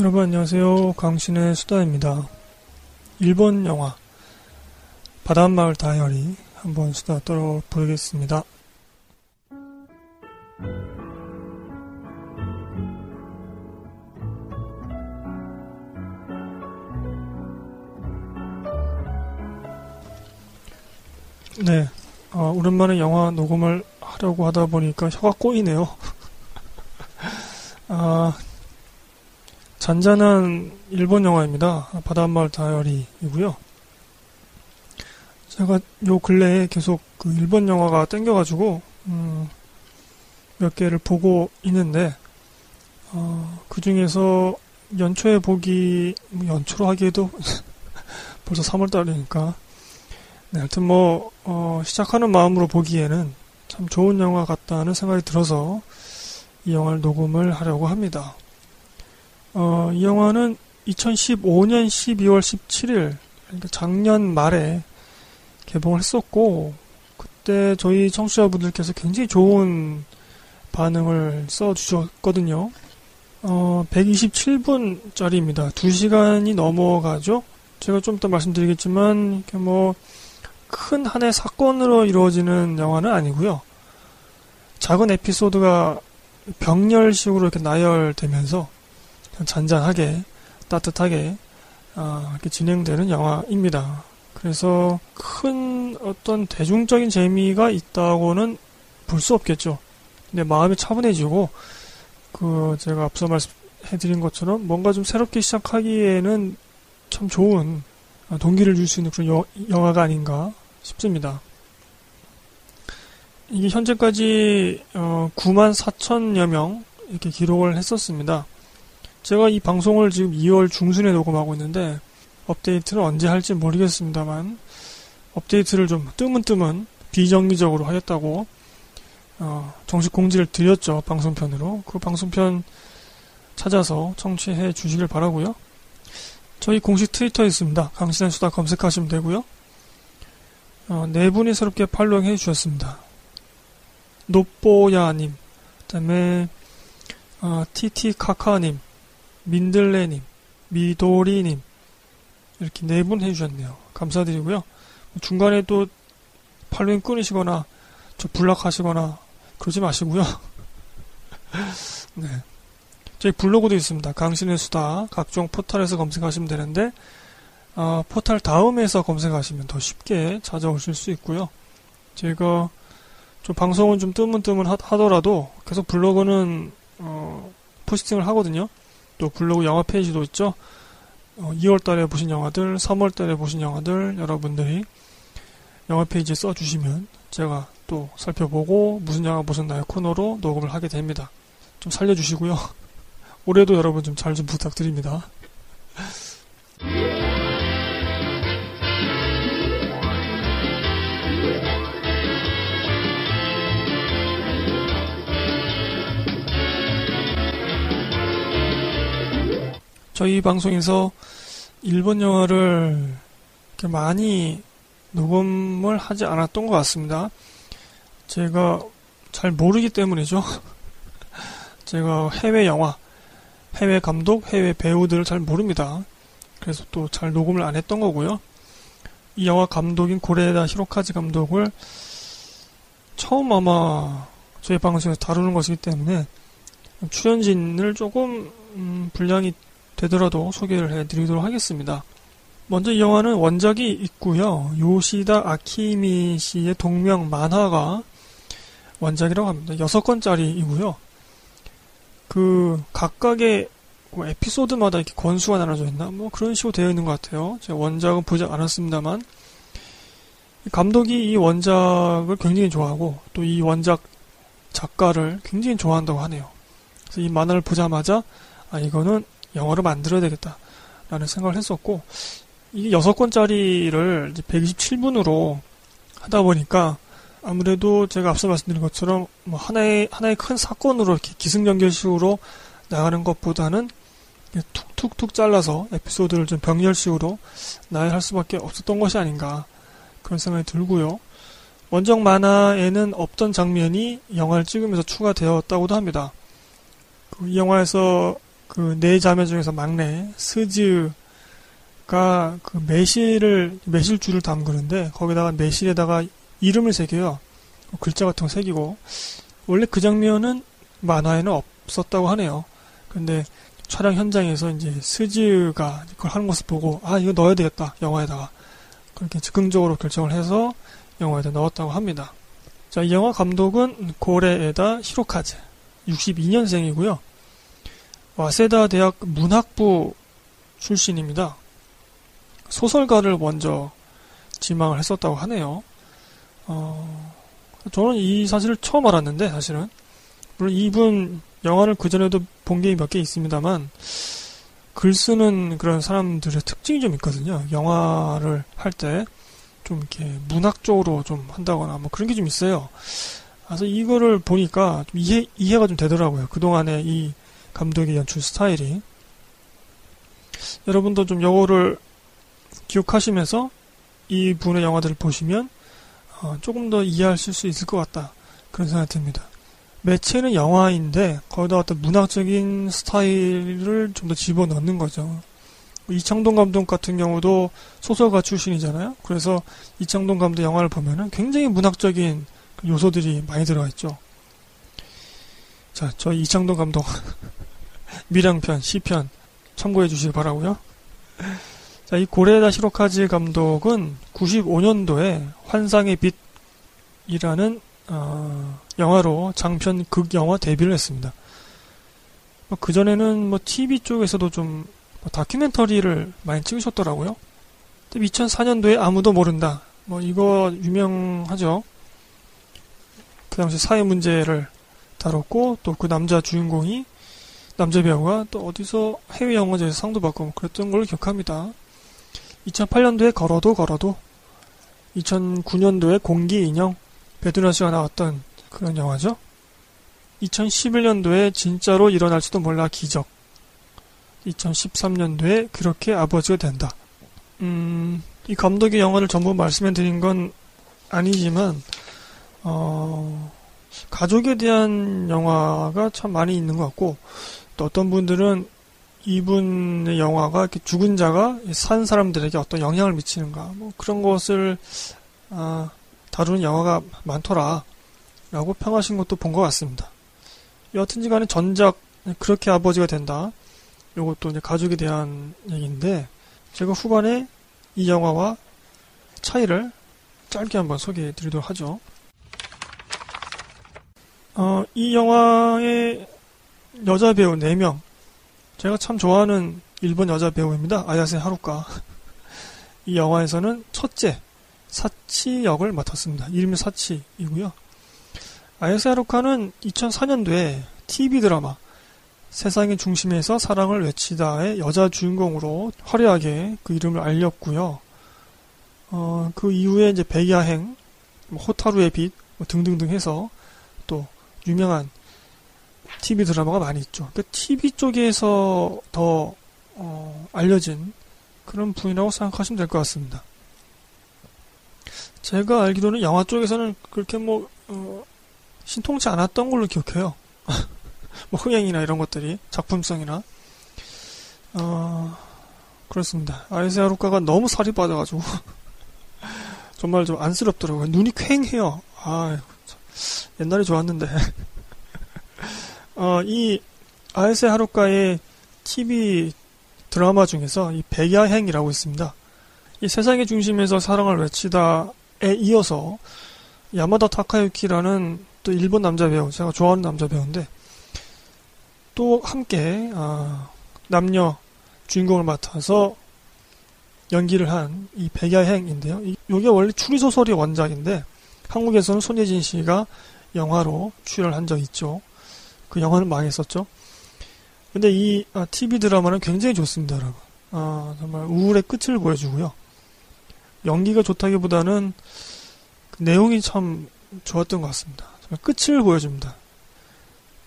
여러분 안녕하세요. 강신의 수다입니다. 일본 영화 바닷마을 다이어리 한번 수다 떨어 보겠습니다. 네, 어, 오랜만에 영화 녹음을 하려고 하다 보니까 혀가 꼬이네요. 아, 잔잔한 일본 영화입니다. 바닷마을 다이어리이고요. 제가 요 근래에 계속 그 일본 영화가 땡겨가지고 음, 몇 개를 보고 있는데 어, 그 중에서 연초에 보기 뭐 연초로 하기에도 벌써 3월달이니까 네, 하여튼 뭐, 어, 시작하는 마음으로 보기에는 참 좋은 영화 같다는 생각이 들어서 이 영화를 녹음을 하려고 합니다. 어, 이 영화는 2015년 12월 17일, 그러니까 작년 말에 개봉을 했었고, 그때 저희 청취자분들께서 굉장히 좋은 반응을 써주셨거든요. 어, 127분짜리입니다. 2시간이 넘어가죠? 제가 좀 이따 말씀드리겠지만, 뭐, 큰 한 해 사건으로 이루어지는 영화는 아니고요. 작은 에피소드가 병렬식으로 이렇게 나열되면서 잔잔하게 따뜻하게 어, 이렇게 진행되는 영화입니다. 그래서 큰 어떤 대중적인 재미가 있다고는 볼 수 없겠죠. 근데 마음이 차분해지고 그 제가 앞서 말씀해드린 것처럼 뭔가 좀 새롭게 시작하기에는 참 좋은 동기를 줄 수 있는 그런 여, 영화가 아닌가 싶습니다. 이게 현재까지 어, 9만 4천여 명 이렇게 기록을 했었습니다. 제가 이 방송을 지금 2월 중순에 녹음하고 있는데 업데이트를 언제 할지 모르겠습니다만 업데이트를 좀 뜨문뜨문 비정기적으로 하겠다고 어, 정식 공지를 드렸죠 방송편으로 그 방송편 찾아서 청취해 주시길 바라고요. 저희 공식 트위터 있습니다. 강신의 수다 검색하시면 되고요. 어, 네 분이 새롭게 팔로잉 해 주셨습니다. 노뽀야님, 그 다음에 어, 티티카카님, 민들레님, 미도리님 이렇게 네 분 해주셨네요. 감사드리고요. 중간에 또 팔로잉 끊으시거나 저 불락하시거나 그러지 마시고요. 네. 저희 블로그도 있습니다. 강신의 수다 각종 포털에서 검색하시면 되는데 어, 포털 다음에서 검색하시면 더 쉽게 찾아오실 수 있고요. 제가 좀 방송은 좀 뜨문뜨문 하, 더라도 계속 블로그는 어, 포스팅을 하거든요. 또 블로그 영화 페이지도 있죠. 어, 2월달에 보신 영화들, 3월달에 보신 영화들 여러분들이 영화 페이지에 써주시면 제가 또 살펴보고 무슨 영화 보셨나요 코너로 녹음을 하게 됩니다. 좀 살려주시고요. 올해도 여러분 좀 잘좀 부탁드립니다. 저희 방송에서 일본 영화를 많이 녹음을 하지 않았던 것 같습니다. 제가 잘 모르기 때문이죠. 제가 해외 영화, 해외 감독, 해외 배우들을 잘 모릅니다. 그래서 또 잘 녹음을 안 했던 거고요. 이 영화 감독인 고레다 히로카즈 감독을 처음 아마 저희 방송에서 다루는 것이기 때문에 출연진을 조금 음, 분량이 되더라도 소개를 해드리도록 하겠습니다. 먼저 이 영화는 원작이 있고요. 요시다 아키미 씨의 동명 만화가 원작이라고 합니다. 6권짜리이고요. 그 각각의 뭐 에피소드마다 이렇게 권수가 나눠져 있나? 뭐 그런 식으로 되어 있는 것 같아요. 제가 원작은 보지 않았습니다만 감독이 이 원작을 굉장히 좋아하고 또 이 원작 작가를 굉장히 좋아한다고 하네요. 그래서 이 만화를 보자마자 아 이거는 영화를 만들어야 되겠다. 라는 생각을 했었고, 이게 6권짜리를 127분으로 하다 보니까 아무래도 제가 앞서 말씀드린 것처럼 뭐 하나의, 하나의 큰 사건으로 이렇게 기승전결식으로 나가는 것보다는 툭툭툭 잘라서 에피소드를 좀 병렬식으로 나열할 수밖에 없었던 것이 아닌가 그런 생각이 들고요. 원작 만화에는 없던 장면이 영화를 찍으면서 추가되었다고도 합니다. 그이 영화에서 그 네 자매 중에서 막내 스즈가 그 매실을 매실주를 담그는데 거기다가 매실에다가 이름을 새겨요. 글자 같은 거 새기고 원래 그 장면은 만화에는 없었다고 하네요. 근데 촬영 현장에서 이제 스즈가 그걸 하는 모습 보고 아 이거 넣어야 되겠다 영화에다가 그렇게 즉흥적으로 결정을 해서 영화에다 넣었다고 합니다. 자, 이 영화 감독은 고레에다 히로카즈 62년생이고요. 와세다 대학 문학부 출신입니다. 소설가를 먼저 지망을 했었다고 하네요. 어, 저는 이 사실을 처음 알았는데 사실은 물론 이분 영화를 그전에도 본 게 몇 개 있습니다만 글 쓰는 그런 사람들의 특징이 좀 있거든요. 영화를 할 때 좀 이렇게 문학적으로 좀 한다거나 뭐 그런 게 좀 있어요. 그래서 이거를 보니까 좀 이해, 이해가 좀 되더라고요. 그동안의 이 감독의 연출 스타일이. 여러분도 좀 영어를 기억하시면서 이 분의 영화들을 보시면 어, 조금 더 이해하실 수 있을 것 같다. 그런 생각이 듭니다. 매체는 영화인데 거기다 어떤 문학적인 스타일을 좀 더 집어넣는 거죠. 이창동 감독 같은 경우도 소설가 출신이잖아요. 그래서 이창동 감독 영화를 보면은 굉장히 문학적인 요소들이 많이 들어가 있죠. 자, 저 이창동 감독 미량편, 시편 참고해 주시기 바라고요. 자, 이 고레다 시로카즈 감독은 95년도에 환상의 빛이라는 어, 영화로 장편 극 영화 데뷔를 했습니다. 뭐 그 전에는 뭐 TV 쪽에서도 좀 뭐 다큐멘터리를 많이 찍으셨더라고요. 2004년도에 아무도 모른다. 뭐 이거 유명하죠. 그 당시 사회 문제를 다뤘고 또 그 남자 주인공이 남자 배우가 또 어디서 해외 영화제에서 상도 받고 뭐 그랬던 걸로 기억합니다. 2008년도에 걸어도 걸어도 2009년도에 공기 인형 베드나 씨가 나왔던 그런 영화죠. 2011년도에 진짜로 일어날지도 몰라 기적. 2013년도에 그렇게 아버지가 된다. 음, 이 감독의 영화를 전부 말씀해 드린 건 아니지만, 어, 가족에 대한 영화가 참 많이 있는 것 같고, 또 어떤 분들은 이분의 영화가 이렇게 죽은 자가 산 사람들에게 어떤 영향을 미치는가, 뭐 그런 것을, 아, 다루는 영화가 많더라. 라고 평하신 것도 본 것 같습니다. 여하튼지 간에 전작, 그렇게 아버지가 된다. 요것도 이제 가족에 대한 얘기인데, 제가 후반에 이 영화와 차이를 짧게 한번 소개해 드리도록 하죠. 어, 이 영화의 여자 배우 4명. 제가 참 좋아하는 일본 여자 배우입니다. 아야세 하루카. 이 영화에서는 첫째, 사치 역을 맡았습니다. 이름이 사치이고요. 아야세 하루카는 2004년도에 TV 드라마 세상의 중심에서 사랑을 외치다의 여자 주인공으로 화려하게 그 이름을 알렸고요. 어, 그 이후에 이제 백야행, 뭐 호타루의 빛 뭐 등등등 해서 또 유명한 TV 드라마가 많이 있죠. 그 TV 쪽에서 더 어, 알려진 그런 분이라고 생각하시면 될 것 같습니다. 제가 알기로는 영화 쪽에서는 그렇게 뭐 어, 신통치 않았던 걸로 기억해요. 뭐 흥행이나 이런 것들이 작품성이나 어, 그렇습니다. 아이세 하루카가 너무 살이 빠져가지고 정말 좀 안쓰럽더라고요. 눈이 퀭해요. 아, 옛날에 좋았는데. 어, 이 아이세 하루카의 TV 드라마 중에서 이 백야행이라고 있습니다. 이 세상의 중심에서 사랑을 외치다에 이어서 야마다 타카유키라는 또 일본 남자 배우, 제가 좋아하는 남자 배우인데 또 함께 아, 남녀 주인공을 맡아서 연기를 한 이 백야행인데요. 이게 원래 추리소설이 원작인데 한국에서는 손예진 씨가 영화로 출연을 한 적이 있죠. 그 영화는 망했었죠. 근데 이 TV 아, 드라마는 굉장히 좋습니다, 여러분. 아, 정말 우울의 끝을 보여주고요. 연기가 좋다기보다는 그 내용이 참 좋았던 것 같습니다. 정말 끝을 보여줍니다.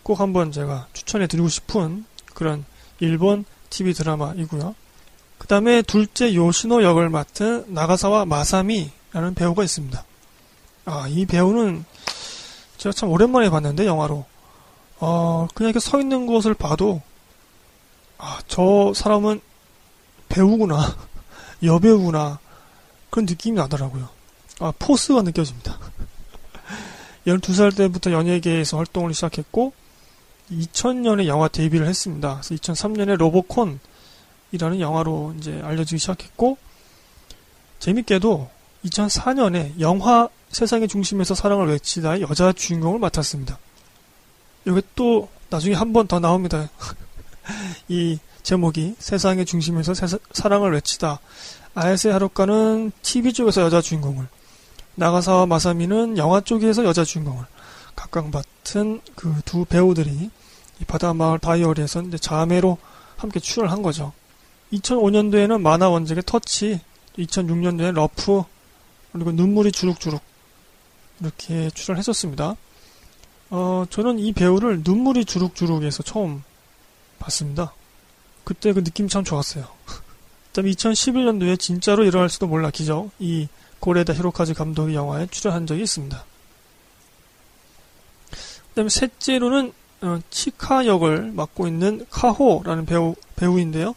꼭 한번 제가 추천해 드리고 싶은 그런 일본 TV 드라마이고요. 그 다음에 둘째 요시노 역을 맡은 나가사와 마사미라는 배우가 있습니다. 아, 이 배우는 제가 참 오랜만에 봤는데, 영화로. 어, 그냥 이렇게 서 있는 것을 봐도 아, 저 사람은 배우구나. 여배우구나. 그런 느낌이 나더라고요. 아, 포스가 느껴집니다. 12살 때부터 연예계에서 활동을 시작했고, 2000년에 영화 데뷔를 했습니다. 그래서 2003년에 로보콘이라는 영화로 이제 알려지기 시작했고, 재밌게도 2004년에 영화 세상의 중심에서 사랑을 외치다의 여자 주인공을 맡았습니다. 여기 또 나중에 한 번 더 나옵니다. 이 제목이 세상의 중심에서 세사, 사랑을 외치다. 아야세 하루카는 TV 쪽에서 여자 주인공을, 나가사와 마사미는 영화 쪽에서 여자 주인공을 각각 맡은 그 두 배우들이 이 바다마을 다이어리에서 이제 자매로 함께 출연한 거죠. 2005년도에는 만화 원작의 터치, 2006년도에 러프, 그리고 눈물이 주룩주룩 이렇게 출연했었습니다. 어, 저는 이 배우를 눈물이 주룩주룩에서 처음 봤습니다. 그때 그 느낌 참 좋았어요. 그다음 2011년도에 진짜로 일어날 수도 몰라 기적 이 고레다 히로카즈 감독의 영화에 출연한 적이 있습니다. 그다음에 셋째로는 어, 치카 역을 맡고 있는 카호라는 배우 배우인데요.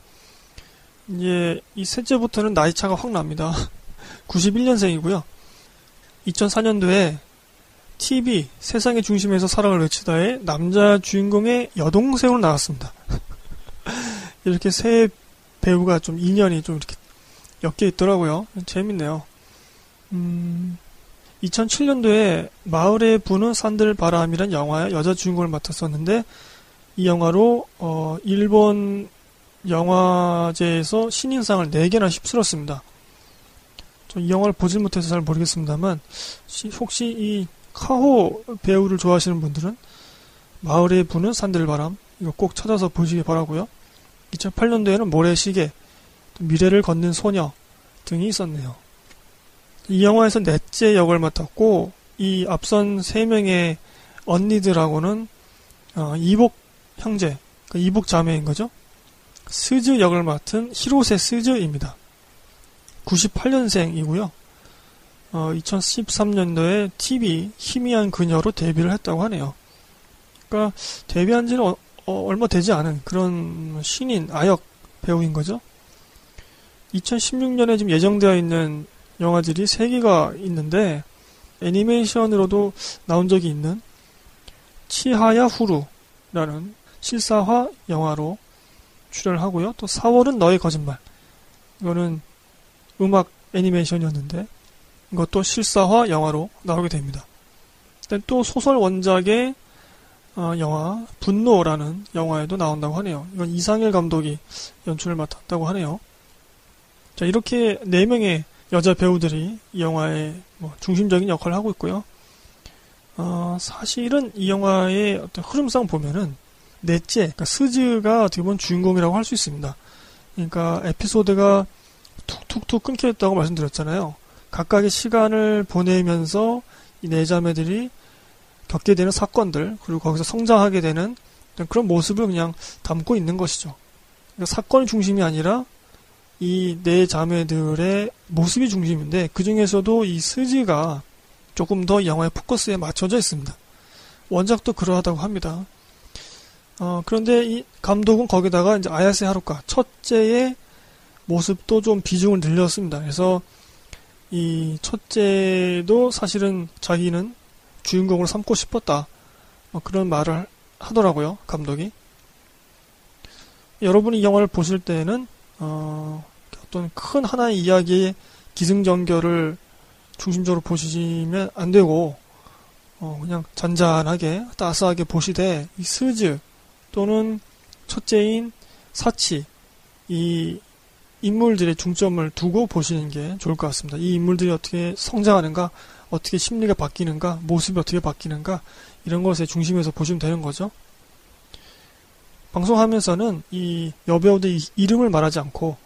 이제 이 셋째부터는 나이 차가 확 납니다. 91년생이고요. 2004년도에 TV 세상의 중심에서 사랑을 외치다의 남자 주인공의 여동생으로 나왔습니다. 이렇게 세 배우가 좀 인연이 좀 이렇게 엮여 있더라고요. 재밌네요. 음, 2007년도에 마을에 부는 산들 바람이란 영화의 여자 주인공을 맡았었는데 이 영화로 어, 일본 영화제에서 신인상을 4개나 휩쓸었습니다. 이 영화를 보질 못해서 잘 모르겠습니다만 혹시 이 카호 배우를 좋아하시는 분들은 마을에 부는 산들바람 이거 꼭 찾아서 보시기 바라고요. 2008년도에는 모래시계, 미래를 걷는 소녀 등이 있었네요. 이 영화에서 넷째 역을 맡았고 이 앞선 세 명의 언니들하고는 어, 이복 형제, 그 이복 자매인 거죠. 스즈 역을 맡은 히로세 스즈입니다. 98년생이고요. 어, 2013년도에 TV 희미한 그녀로 데뷔를 했다고 하네요. 그러니까 데뷔한 지는 어, 어, 얼마 되지 않은 그런 신인 아역 배우인 거죠. 2016년에 지금 예정되어 있는 영화들이 3개가 있는데 애니메이션으로도 나온 적이 있는 치하야 후루라는 실사화 영화로 출연을 하고요. 또 4월은 너의 거짓말. 이거는 음악 애니메이션이었는데 이것도 실사화 영화로 나오게 됩니다. 또 소설 원작의 어, 영화 분노라는 영화에도 나온다고 하네요. 이건 이상일 감독이 연출을 맡았다고 하네요. 자 이렇게 네 명의 여자 배우들이 이 영화의 뭐 중심적인 역할을 하고 있고요. 어, 사실은 이 영화의 어떤 흐름상 보면은 넷째, 그러니까 스즈가 어떻게 보면 주인공이라고 할 수 있습니다. 그러니까 에피소드가 툭툭툭 끊겨 있다고 말씀드렸잖아요. 각각의 시간을 보내면서 이네 자매들이 겪게 되는 사건들 그리고 거기서 성장하게 되는 그런 모습을 그냥 담고 있는 것이죠. 그러니까 사건이 중심이 아니라 이 네 자매들의 모습이 중심인데 그 중에서도 이 스지가 조금 더 영화의 포커스에 맞춰져 있습니다. 원작도 그러하다고 합니다. 어, 그런데 이 감독은 거기다가 이제 아야세 하루카 첫째의 모습도 좀 비중을 늘렸습니다. 그래서 이 첫째도 사실은 자기는 주인공으로 삼고 싶었다. 뭐 그런 말을 하더라고요, 감독이. 여러분이 이 영화를 보실 때는 어, 어떤 큰 하나의 이야기의 기승전결을 중심적으로 보시면 안 되고 어, 그냥 잔잔하게 따스하게 보시되 이 스즈 또는 첫째인 사치 이 인물들의 중점을 두고 보시는 게 좋을 것 같습니다. 이 인물들이 어떻게 성장하는가, 어떻게 심리가 바뀌는가, 모습이 어떻게 바뀌는가, 이런 것에 중심에서 보시면 되는 거죠. 방송하면서는 이 여배우들 이름을 말하지 않고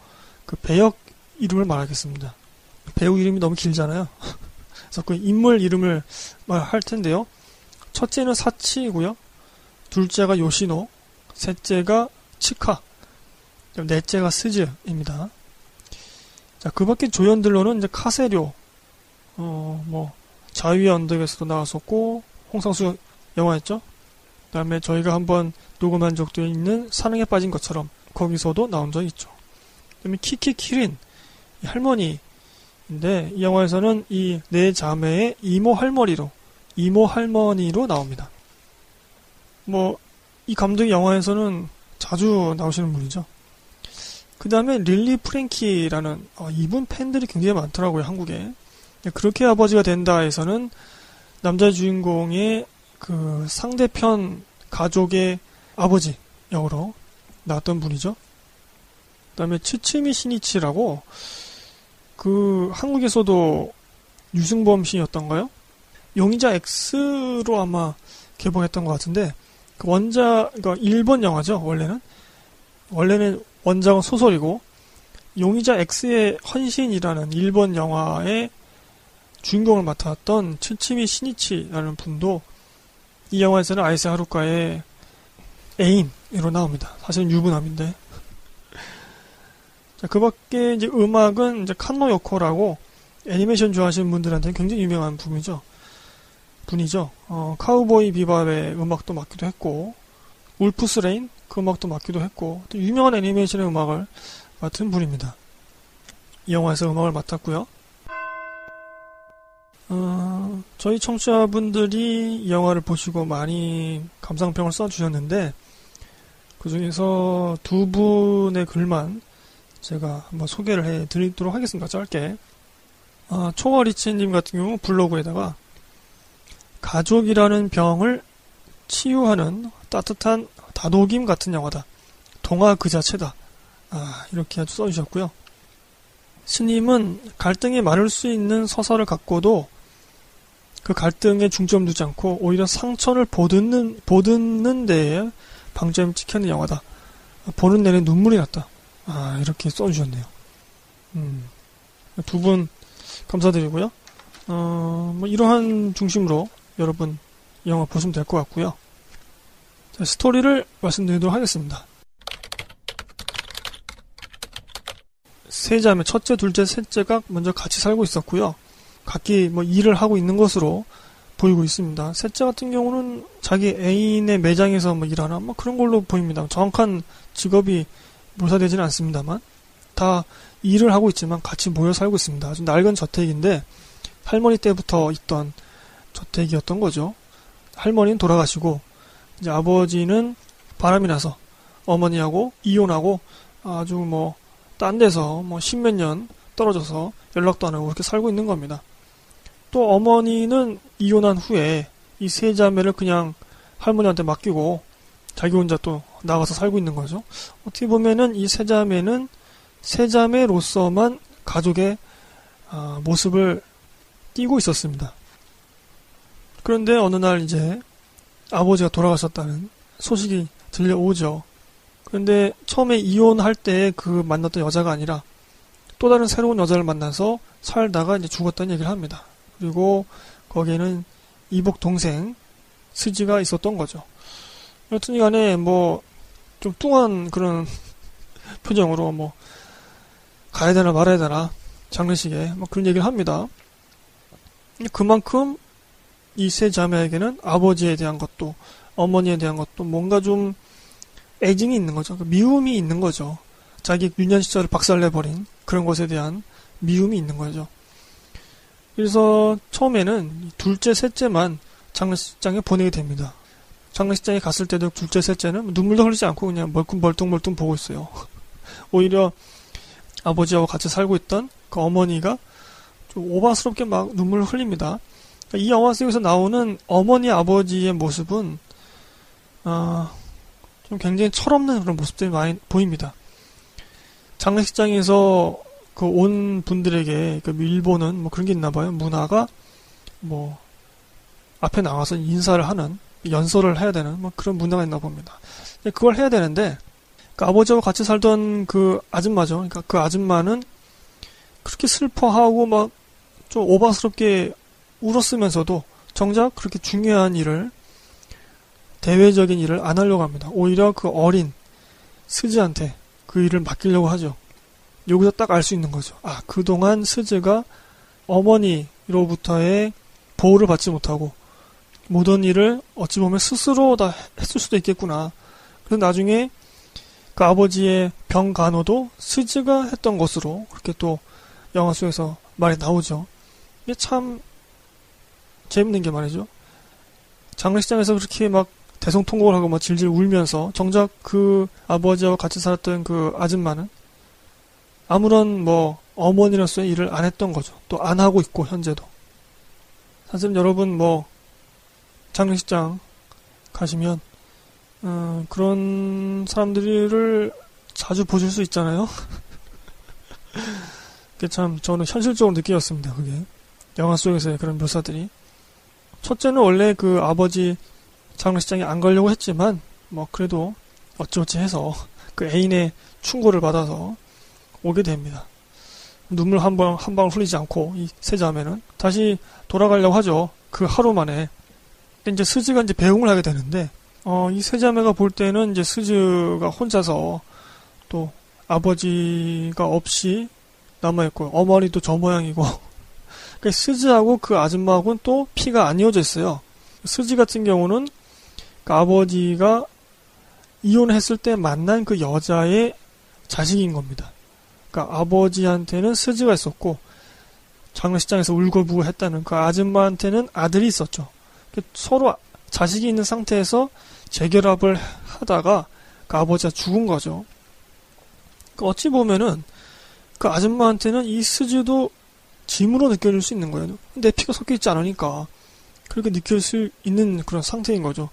그 배역 이름을 말하겠습니다. 배우 이름이 너무 길잖아요. 그래서 그 인물 이름을 말할 텐데요. 첫째는 사치이고요. 둘째가 요시노, 셋째가 치카, 넷째가 스즈입니다. 자, 그 밖에 조연들로는 이제 카세료, 어, 뭐, 자유의 언덕에서도 나왔었고, 홍상수 영화였죠? 그 다음에 저희가 한번 녹음한 적도 있는 사랑에 빠진 것처럼 거기서도 나온 적이 있죠. 그 다음에 키키 키린 할머니인데 이 영화에서는 이 네 자매의 이모 할머니로 이모 할머니로 나옵니다. 뭐 이 감독이 영화에서는 자주 나오시는 분이죠. 그 다음에 릴리 프랭키라는 어, 이분 팬들이 굉장히 많더라고요 한국에. 그렇게 아버지가 된다에서는 남자 주인공의 그 상대편 가족의 아버지 역으로 나왔던 분이죠. 그 다음에 츠츠미 시니치라고 그 한국에서도 유승범 씨였던가요? 용의자 X로 아마 개봉했던 것 같은데 그 원작 그러니까 일본 영화죠 원래는 원래는 원작은 소설이고 용의자 X의 헌신이라는 일본 영화의 주인공을 맡았던 츠치미 시니치라는 분도 이 영화에서는 아야세 하루카의 애인으로 나옵니다. 사실은 유부남인데. 자, 그 밖에 이제 음악은 이제 칸노 요코라고 애니메이션 좋아하시는 분들한테는 굉장히 유명한 분이죠. 분이죠. 어, 카우보이 비밥의 음악도 맡기도 했고, 울프스 레인 그 음악도 맡기도 했고, 또 유명한 애니메이션의 음악을 맡은 분입니다. 이 영화에서 음악을 맡았고요. 어, 저희 청취자분들이 이 영화를 보시고 많이 감상평을 써주셨는데, 그 중에서 두 분의 글만 제가 한번 소개를 해 드리도록 하겠습니다. 짧게. 아, 초월이치님 같은 경우 블로그에다가 가족이라는 병을 치유하는 따뜻한 다독임 같은 영화다. 동화 그 자체다. 아, 이렇게 아주 써주셨고요. 스님은 갈등이 많을 수 있는 서사를 갖고도 그 갈등에 중점 두지 않고 오히려 상처를 보듬는, 보듬는 데에 방점을 찍혀있는 영화다. 보는 내내 눈물이 났다. 아, 이렇게 써주셨네요. 음, 두 분 감사드리고요. 어, 뭐 이러한 중심으로 여러분 영화 보시면 될 것 같고요. 자, 스토리를 말씀드리도록 하겠습니다. 세 자매, 첫째, 둘째, 셋째가 먼저 같이 살고 있었고요. 각기 뭐 일을 하고 있는 것으로 보이고 있습니다. 셋째 같은 경우는 자기 애인의 매장에서 뭐 일하나 뭐 그런 걸로 보입니다. 정확한 직업이 묘사되지는 않습니다만 다 일을 하고 있지만 같이 모여 살고 있습니다. 아주 낡은 저택인데 할머니 때부터 있던 저택이었던 거죠. 할머니는 돌아가시고 이제 아버지는 바람이 나서 어머니하고 이혼하고 아주 뭐 딴 데서 뭐 십몇 년 떨어져서 연락도 안 하고 그렇게 살고 있는 겁니다. 또 어머니는 이혼한 후에 이 세 자매를 그냥 할머니한테 맡기고 자기 혼자 또 나가서 살고 있는 거죠. 어떻게 보면은 이 세 자매는 세 자매로서만 가족의 아, 모습을 띄고 있었습니다. 그런데 어느 날 이제 아버지가 돌아가셨다는 소식이 들려오죠. 그런데 처음에 이혼할 때 그 만났던 여자가 아니라 또 다른 새로운 여자를 만나서 살다가 이제 죽었다는 얘기를 합니다. 그리고 거기에는 이복 동생 스지가 있었던 거죠. 여튼 간에 뭐 좀 뚱한 그런 표정으로 뭐 가야 되나 말아야 되나 장례식에 뭐 그런 얘기를 합니다. 그만큼 이 세 자매에게는 아버지에 대한 것도 어머니에 대한 것도 뭔가 좀 애증이 있는 거죠. 그 미움이 있는 거죠. 자기 유년 시절을 박살내버린 그런 것에 대한 미움이 있는 거죠. 그래서 처음에는 둘째, 셋째만 장례식장에 보내게 됩니다. 장례식장에 갔을 때도 둘째, 셋째는 눈물도 흘리지 않고 그냥 멀뚱멀뚱멀뚱 보고 있어요. 오히려 아버지하고 같이 살고 있던 그 어머니가 좀 오바스럽게 막 눈물을 흘립니다. 이 영화 속에서 나오는 어머니 아버지의 모습은 아, 좀 굉장히 철없는 그런 모습들이 많이 보입니다. 장례식장에서 그 온 분들에게 그 일본은 뭐 그런 게 있나 봐요. 문화가 뭐 앞에 나와서 인사를 하는 연설을 해야 되는 뭐 그런 문화가 있나 봅니다. 그걸 해야 되는데 그 아버지와 같이 살던 그 아줌마죠. 그러니까 그 아줌마는 그렇게 슬퍼하고 막 좀 오바스럽게 울었으면서도 정작 그렇게 중요한 일을 대외적인 일을 안 하려고 합니다. 오히려 그 어린 스즈한테 그 일을 맡기려고 하죠. 여기서 딱 알 수 있는 거죠. 아, 그동안 스즈가 어머니로부터의 보호를 받지 못하고 모든 일을 어찌 보면 스스로 다 했을 수도 있겠구나. 그래서 나중에 그 아버지의 병 간호도 스즈가 했던 것으로 그렇게 또 영화 속에서 말이 나오죠. 이게 참 재밌는 게 말이죠. 장례식장에서 그렇게 막 대성통곡을 하고 막 질질 울면서 정작 그 아버지와 같이 살았던 그 아줌마는 아무런 뭐 어머니로서의 일을 안 했던 거죠. 또 안 하고 있고 현재도. 사실 여러분 뭐 장례식장 가시면 어, 그런 사람들을 자주 보실 수 있잖아요. 그게 참 저는 현실적으로 느끼었습니다. 그게 영화 속에서의 그런 묘사들이 첫째는 원래 그 아버지 장례식장에 안 가려고 했지만 뭐 그래도 어찌어찌 해서 그 애인의 충고를 받아서 오게 됩니다. 눈물 한 방, 한 방울 흘리지 않고 이 세 자매는 다시 돌아가려고 하죠. 그 하루 만에. 이제 스즈가 이제 배웅을 하게 되는데, 어, 이 세 자매가 볼 때는 이제 스즈가 혼자서 또 아버지가 없이 남아있고, 어머니도 저 모양이고, 그러니까 스즈하고 그 아줌마하고는 또 피가 안 이어져 있어요. 스즈 같은 경우는 그 아버지가 이혼했을 때 만난 그 여자의 자식인 겁니다. 그러니까 아버지한테는 스즈가 있었고 장례식장에서 울고불고 했다는 그 아줌마한테는 아들이 있었죠. 서로 자식이 있는 상태에서 재결합을 하다가 그 아버지가 죽은 거죠. 그 어찌 보면은 그 아줌마한테는 이 스즈도 짐으로 느껴질 수 있는 거예요. 내 피가 섞여 있지 않으니까 그렇게 느낄 수 있는 그런 상태인 거죠.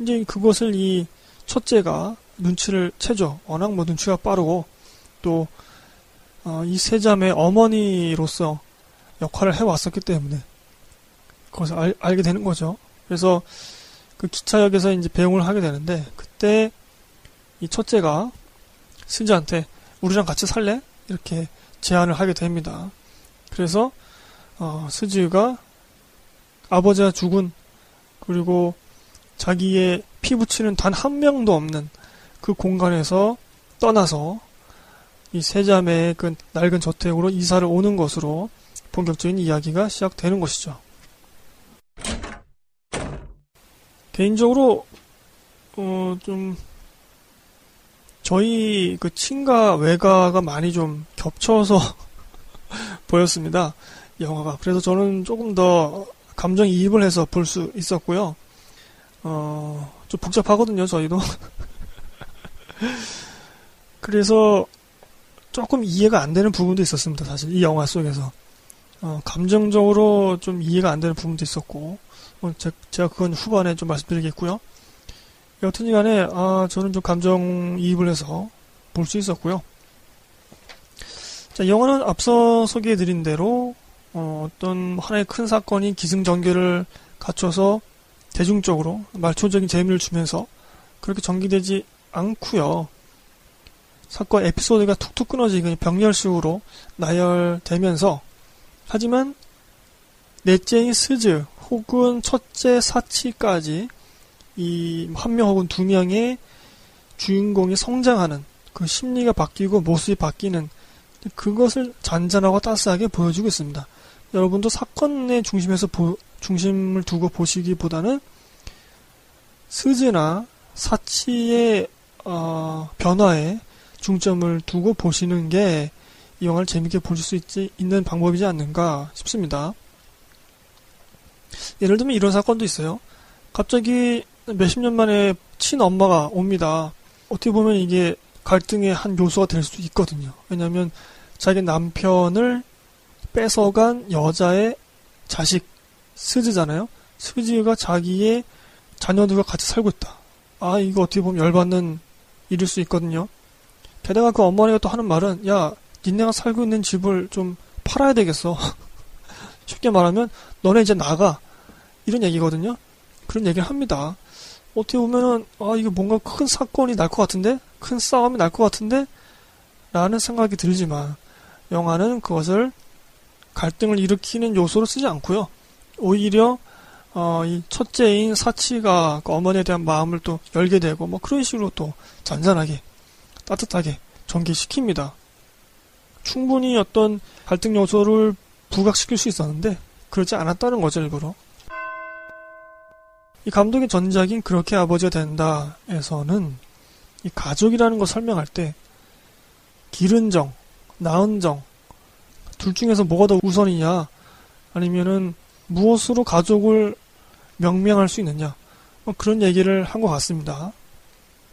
이제 그것을 이 첫째가 눈치를 채죠. 워낙 뭐 눈치가 빠르고 또 어, 이 세자매 어머니로서 역할을 해왔었기 때문에 그것을 알, 알게 되는 거죠. 그래서 그 기차역에서 이제 배웅을 하게 되는데 그때 이 첫째가 스즈한테 우리랑 같이 살래? 이렇게 제안을 하게 됩니다. 그래서 어, 스즈가 아버지가 죽은 그리고 자기의 피부치는 단 한 명도 없는 그 공간에서 떠나서 이 세 자매의 그 낡은 저택으로 이사를 오는 것으로 본격적인 이야기가 시작되는 것이죠. 개인적으로 어, 좀 저희 그 친가 외가가 많이 좀 겹쳐서 보였습니다. 영화가. 그래서 저는 조금 더 감정이입을 해서 볼 수 있었고요. 어, 좀 복잡하거든요, 저희도. 그래서 조금 이해가 안 되는 부분도 있었습니다. 사실 이 영화 속에서 어, 감정적으로 좀 이해가 안 되는 부분도 있었고 어, 제, 가 그건 후반에 좀 말씀드리겠고요. 여튼간에 아 저는 좀 감정이입을 해서 볼 수 있었고요. 자 영화는 앞서 소개해드린 대로 어, 떤 하나의 큰 사건이 기승전결을 갖춰서 대중적으로 말초적인 재미를 주면서 그렇게 전개되지 않고요. 사건 에피소드가 툭툭 끊어지고 병렬식으로 나열되면서 하지만 넷째인 스즈 혹은 첫째 사치까지 이 한 명 혹은 두 명의 주인공이 성장하는 그 심리가 바뀌고 모습이 바뀌는 그것을 잔잔하고 따스하게 보여주고 있습니다. 여러분도 사건의 중심에서 보, 중심을 두고 보시기보다는 스즈나 사치의 어, 변화에 중점을 두고 보시는 게 이 영화를 재밌게 보실 수 있지, 있는 방법이지 않는가 싶습니다. 예를 들면 이런 사건도 있어요. 갑자기 몇십 년 만에 친엄마가 옵니다. 어떻게 보면 이게 갈등의 한 요소가 될 수도 있거든요. 왜냐하면 자기 남편을 뺏어간 여자의 자식 스즈잖아요. 스즈가 자기의 자녀들과 같이 살고 있다. 아 이거 어떻게 보면 열받는 일일 수 있거든요. 게다가 그 어머니가 또 하는 말은 야 니네가 살고 있는 집을 좀 팔아야 되겠어. 쉽게 말하면 너네 이제 나가 이런 얘기거든요. 그런 얘기를 합니다. 어떻게 보면은 아 이게 뭔가 큰 사건이 날 것 같은데 큰 싸움이 날 것 같은데 라는 생각이 들지만 영화는 그것을 갈등을 일으키는 요소로 쓰지 않고요. 오히려 어, 이 첫째인 사치가 그 어머니에 대한 마음을 또 열게 되고 뭐 그런 식으로 또 잔잔하게 따뜻하게 전개시킵니다. 충분히 어떤 갈등 요소를 부각시킬 수 있었는데 그렇지 않았다는 거죠 일부러. 이 감독의 전작인 그렇게 아버지가 된다에서는 이 가족이라는 거 설명할 때 기른 정, 낳은 정, 둘 중에서 뭐가 더 우선이냐, 아니면은 무엇으로 가족을 명명할 수 있느냐, 뭐 그런 얘기를 한 것 같습니다.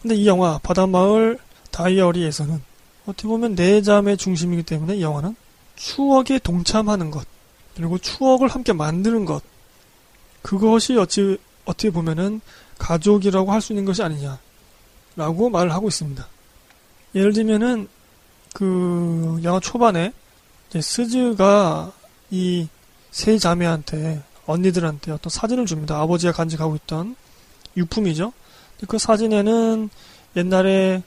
근데 이 영화 바다마을 다이어리에서는 어떻게 보면 내 자매 중심이기 때문에 이 영화는 추억에 동참하는 것, 그리고 추억을 함께 만드는 것, 그것이 어찌, 어떻게 보면은 가족이라고 할 수 있는 것이 아니냐 라고 말을 하고 있습니다. 예를 들면은 그 영화 초반에 스즈가 이 세 자매한테 언니들한테 어떤 사진을 줍니다. 아버지가 간직하고 있던 유품이죠. 그 사진에는 옛날에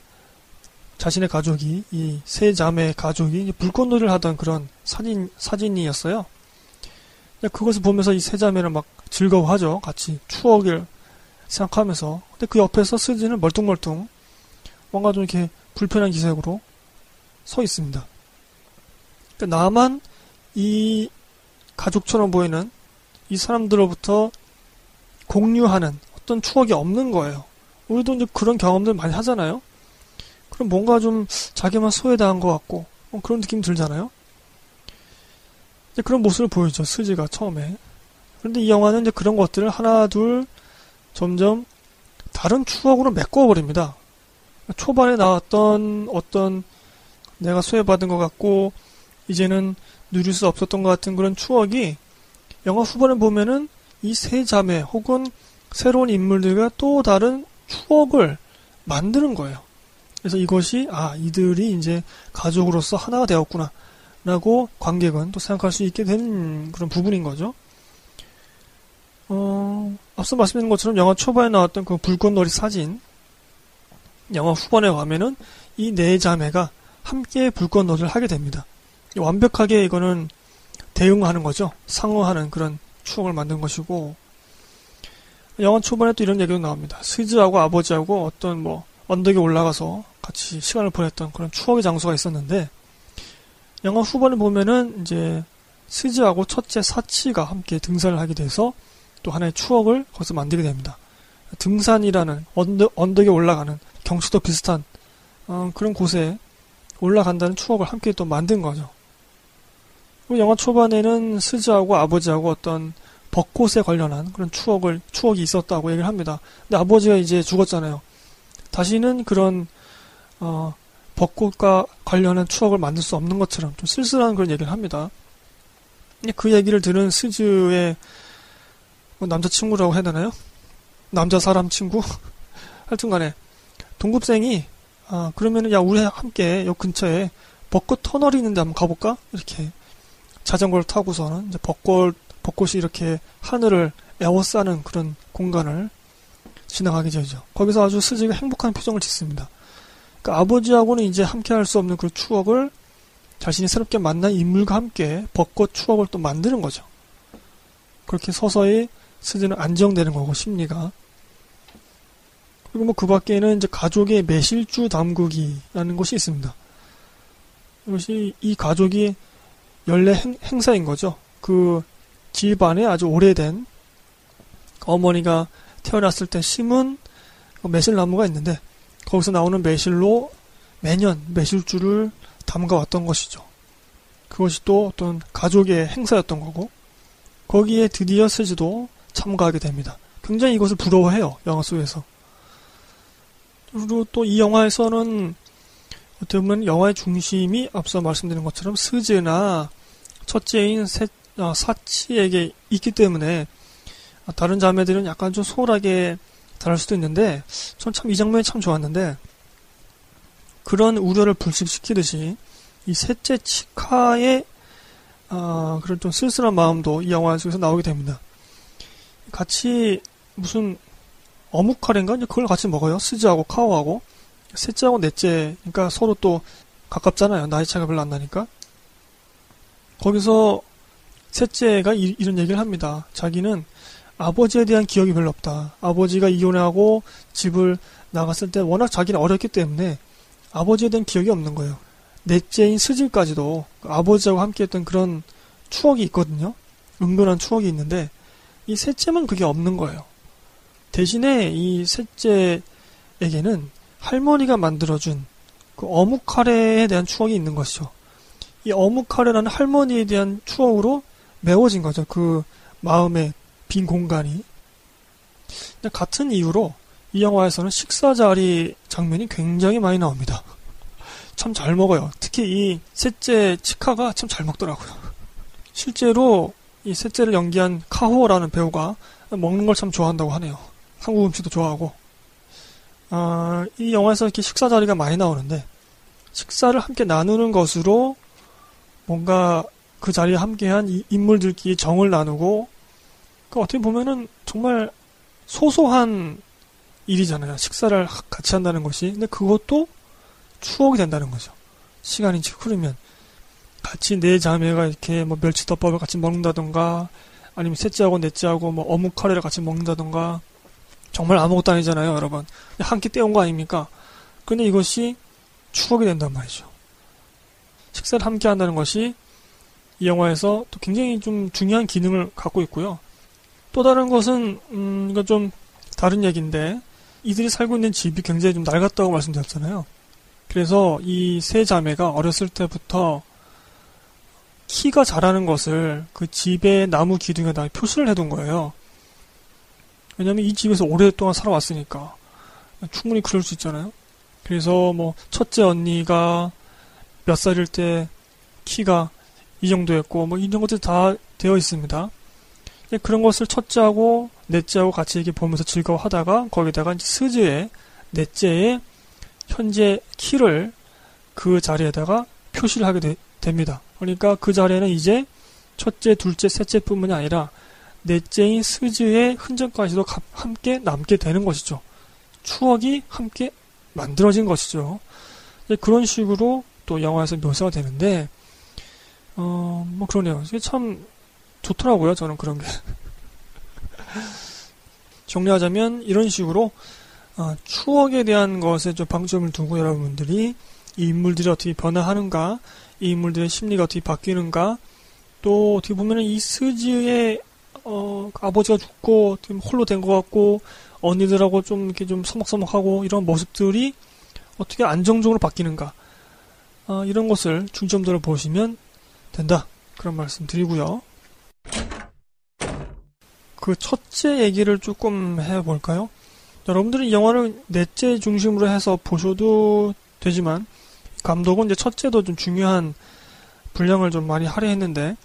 자신의 가족이 이 세 자매 가족이 불꽃놀이를 하던 그런 사진 사진이었어요. 그것을 보면서 이 세 자매는 막 즐거워하죠. 같이 추억을 생각하면서. 근데 그 옆에서 스즈는 멀뚱멀뚱 뭔가 좀 이렇게 불편한 기색으로 서 있습니다. 그러니까 나만 이 가족처럼 보이는 이 사람들로부터 공유하는 어떤 추억이 없는 거예요. 우리도 이제 그런 경험들 많이 하잖아요. 그럼 뭔가 좀 자기만 소외당한 것 같고 뭐 그런 느낌 들잖아요. 그런 모습을 보여줘 스지가 처음에. 그런데 이 영화는 이제 그런 것들을 하나 둘 점점 다른 추억으로 메꿔버립니다. 초반에 나왔던 어떤 내가 소외받은 것 같고 이제는 누릴 수 없었던 것 같은 그런 추억이 영화 후반에 보면은 이 세 자매 혹은 새로운 인물들과 또 다른 추억을 만드는 거예요. 그래서 이것이 아 이들이 이제 가족으로서 하나가 되었구나 라고 관객은 또 생각할 수 있게 된 그런 부분인 거죠. 어, 앞서 말씀드린 것처럼 영화 초반에 나왔던 그 불꽃놀이 사진 영화 후반에 가면은 이 네 자매가 함께 불꽃놀이를 하게 됩니다. 완벽하게 이거는 대응하는 거죠. 상호하는 그런 추억을 만든 것이고 영화 초반에 또 이런 얘기도 나옵니다. 스즈하고 아버지하고 어떤 뭐 언덕에 올라가서 같이 시간을 보냈던 그런 추억의 장소가 있었는데 영화 후반에 보면은 이제 스즈하고 첫째 사치가 함께 등산을 하게 돼서 또 하나의 추억을 거기서 만들게 됩니다. 등산이라는 언덕, 언덕에 올라가는 경치도 비슷한 어, 그런 곳에 올라간다는 추억을 함께 또 만든 거죠. 영화 초반에는 스즈하고 아버지하고 어떤 벚꽃에 관련한 그런 추억을 추억이 있었다고 얘기를 합니다. 근데 아버지가 이제 죽었잖아요. 다시는 그런 어, 벚꽃과 관련한 추억을 만들 수 없는 것처럼 좀 쓸쓸한 그런 얘기를 합니다. 그 얘기를 들은 스즈의 뭐 남자친구라고 해야 되나요? 남자 사람 친구? 하여튼 간에 동급생이 아 그러면은 야 우리 함께 요 근처에 벚꽃 터널이 있는데 한번 가볼까? 이렇게 자전거를 타고서는 이제 벚꽃 벚꽃이 이렇게 하늘을 에워싸는 그런 공간을 지나가게 되죠. 거기서 아주 스즈가 행복한 표정을 짓습니다. 그러니까 아버지하고는 이제 함께 할 수 없는 그 추억을 자신이 새롭게 만난 인물과 함께 벚꽃 추억을 또 만드는 거죠. 그렇게 서서히 스즈는 안정되는 거고 심리가 그리고 뭐 그 밖에는 이제 가족의 매실주 담그기라는 것이 있습니다. 이것이 이 가족이 연례 행, 행사인 거죠. 그 집안에 아주 오래된 어머니가 태어났을 때 심은 그 매실나무가 있는데 거기서 나오는 매실로 매년 매실주를 담가왔던 것이죠. 그것이 또 어떤 가족의 행사였던 거고 거기에 드디어 스즈도 참가하게 됩니다. 굉장히 이것을 부러워해요. 영화 속에서. 그리고 또 이 영화에서는 어떻게 보면 영화의 중심이 앞서 말씀드린 것처럼 스즈나 첫째인 세, 어, 사치에게 있기 때문에 다른 자매들은 약간 좀 소홀하게 다를 수도 있는데 전 참 이 장면이 참 좋았는데 그런 우려를 불식시키듯이 이 셋째 치카의 어, 그런 좀 쓸쓸한 마음도 이 영화 속에서 나오게 됩니다. 같이 무슨 어묵 카레인가 그걸 같이 먹어요. 스즈하고 카오하고 셋째하고 넷째 그러니까 서로 또 가깝잖아요. 나이 차가 별로 안 나니까 거기서 셋째가 이, 런 얘기를 합니다. 자기는 아버지에 대한 기억이 별로 없다. 아버지가 이혼하고 집을 나갔을 때 워낙 자기는 어렸기 때문에 아버지에 대한 기억이 없는 거예요. 넷째인 스질까지도 아버지하고 함께 했던 그런 추억이 있거든요. 은근한 추억이 있는데 이 셋째만 그게 없는 거예요. 대신에 이 셋째에게는 할머니가 만들어준 그 어묵 카레에 대한 추억이 있는 것이죠. 이 어묵 카레라는 할머니에 대한 추억으로 메워진 거죠. 그 마음의 빈 공간이. 같은 이유로 이 영화에서는 식사 자리 장면이 굉장히 많이 나옵니다. 참 잘 먹어요. 특히 이 셋째 치카가 참 잘 먹더라고요. 실제로 이 셋째를 연기한 카호라는 배우가 먹는 걸 참 좋아한다고 하네요. 한국 음식도 좋아하고. 아, 이 영화에서 이렇게 식사 자리가 많이 나오는데 식사를 함께 나누는 것으로 뭔가 그 자리에 함께한 인물들끼리 정을 나누고 그 어떻게 보면은 정말 소소한 일이잖아요. 식사를 같이 한다는 것이. 근데 그것도 추억이 된다는 거죠. 시간이 흐르면. 같이 네 자매가 이렇게 뭐 멸치덮밥을 같이 먹는다던가, 아니면 셋째하고 넷째하고 뭐 어묵 카레를 같이 먹는다던가, 정말 아무것도 아니잖아요, 여러분. 한 끼 때운 거 아닙니까? 근데 이것이 추억이 된단 말이죠. 식사를 함께 한다는 것이 이 영화에서 또 굉장히 좀 중요한 기능을 갖고 있고요. 또 다른 것은, 음, 이건 좀 다른 얘기인데, 이들이 살고 있는 집이 굉장히 좀 낡았다고 말씀드렸잖아요. 그래서 이 세 자매가 어렸을 때부터 키가 자라는 것을 그 집의 나무 기둥에다 표시를 해둔 거예요. 왜냐면 이 집에서 오랫동안 살아왔으니까. 충분히 그럴 수 있잖아요. 그래서 뭐, 첫째 언니가 몇 살일 때 키가 이 정도였고, 뭐, 이런 것들이 다 되어 있습니다. 그런 것을 첫째하고 넷째하고 같이 이렇게 보면서 즐거워하다가 거기다가 이제 스즈의 넷째의 현재 키를 그 자리에다가 표시를 하게 되, 됩니다. 그러니까 그 자리에는 이제 첫째, 둘째, 셋째뿐만이 아니라 넷째인 스즈의 흔적까지도 함께 남게 되는 것이죠. 추억이 함께 만들어진 것이죠. 그런 식으로 또 영화에서 묘사가 되는데, 어, 뭐 그러네요. 이게 참 좋더라고요. 저는 그런 게. 정리하자면 이런 식으로 어, 추억에 대한 것에 좀 방점을 두고 여러분들이 이 인물들이 어떻게 변화하는가, 이 인물들의 심리가 어떻게 바뀌는가, 또 어떻게 보면은 이 스즈의 어, 아버지가 죽고 좀 홀로 된 것 같고 언니들하고 좀 이렇게 좀 서먹서먹하고 이런 모습들이 어떻게 안정적으로 바뀌는가 어, 이런 것을 중점적으로 보시면 된다 그런 말씀 드리고요. 그 첫째 얘기를 조금 해볼까요? 여러분들이 이 영화를 넷째 중심으로 해서 보셔도 되지만 감독은 이제 첫째도 좀 중요한 분량을 좀 많이 할애했는데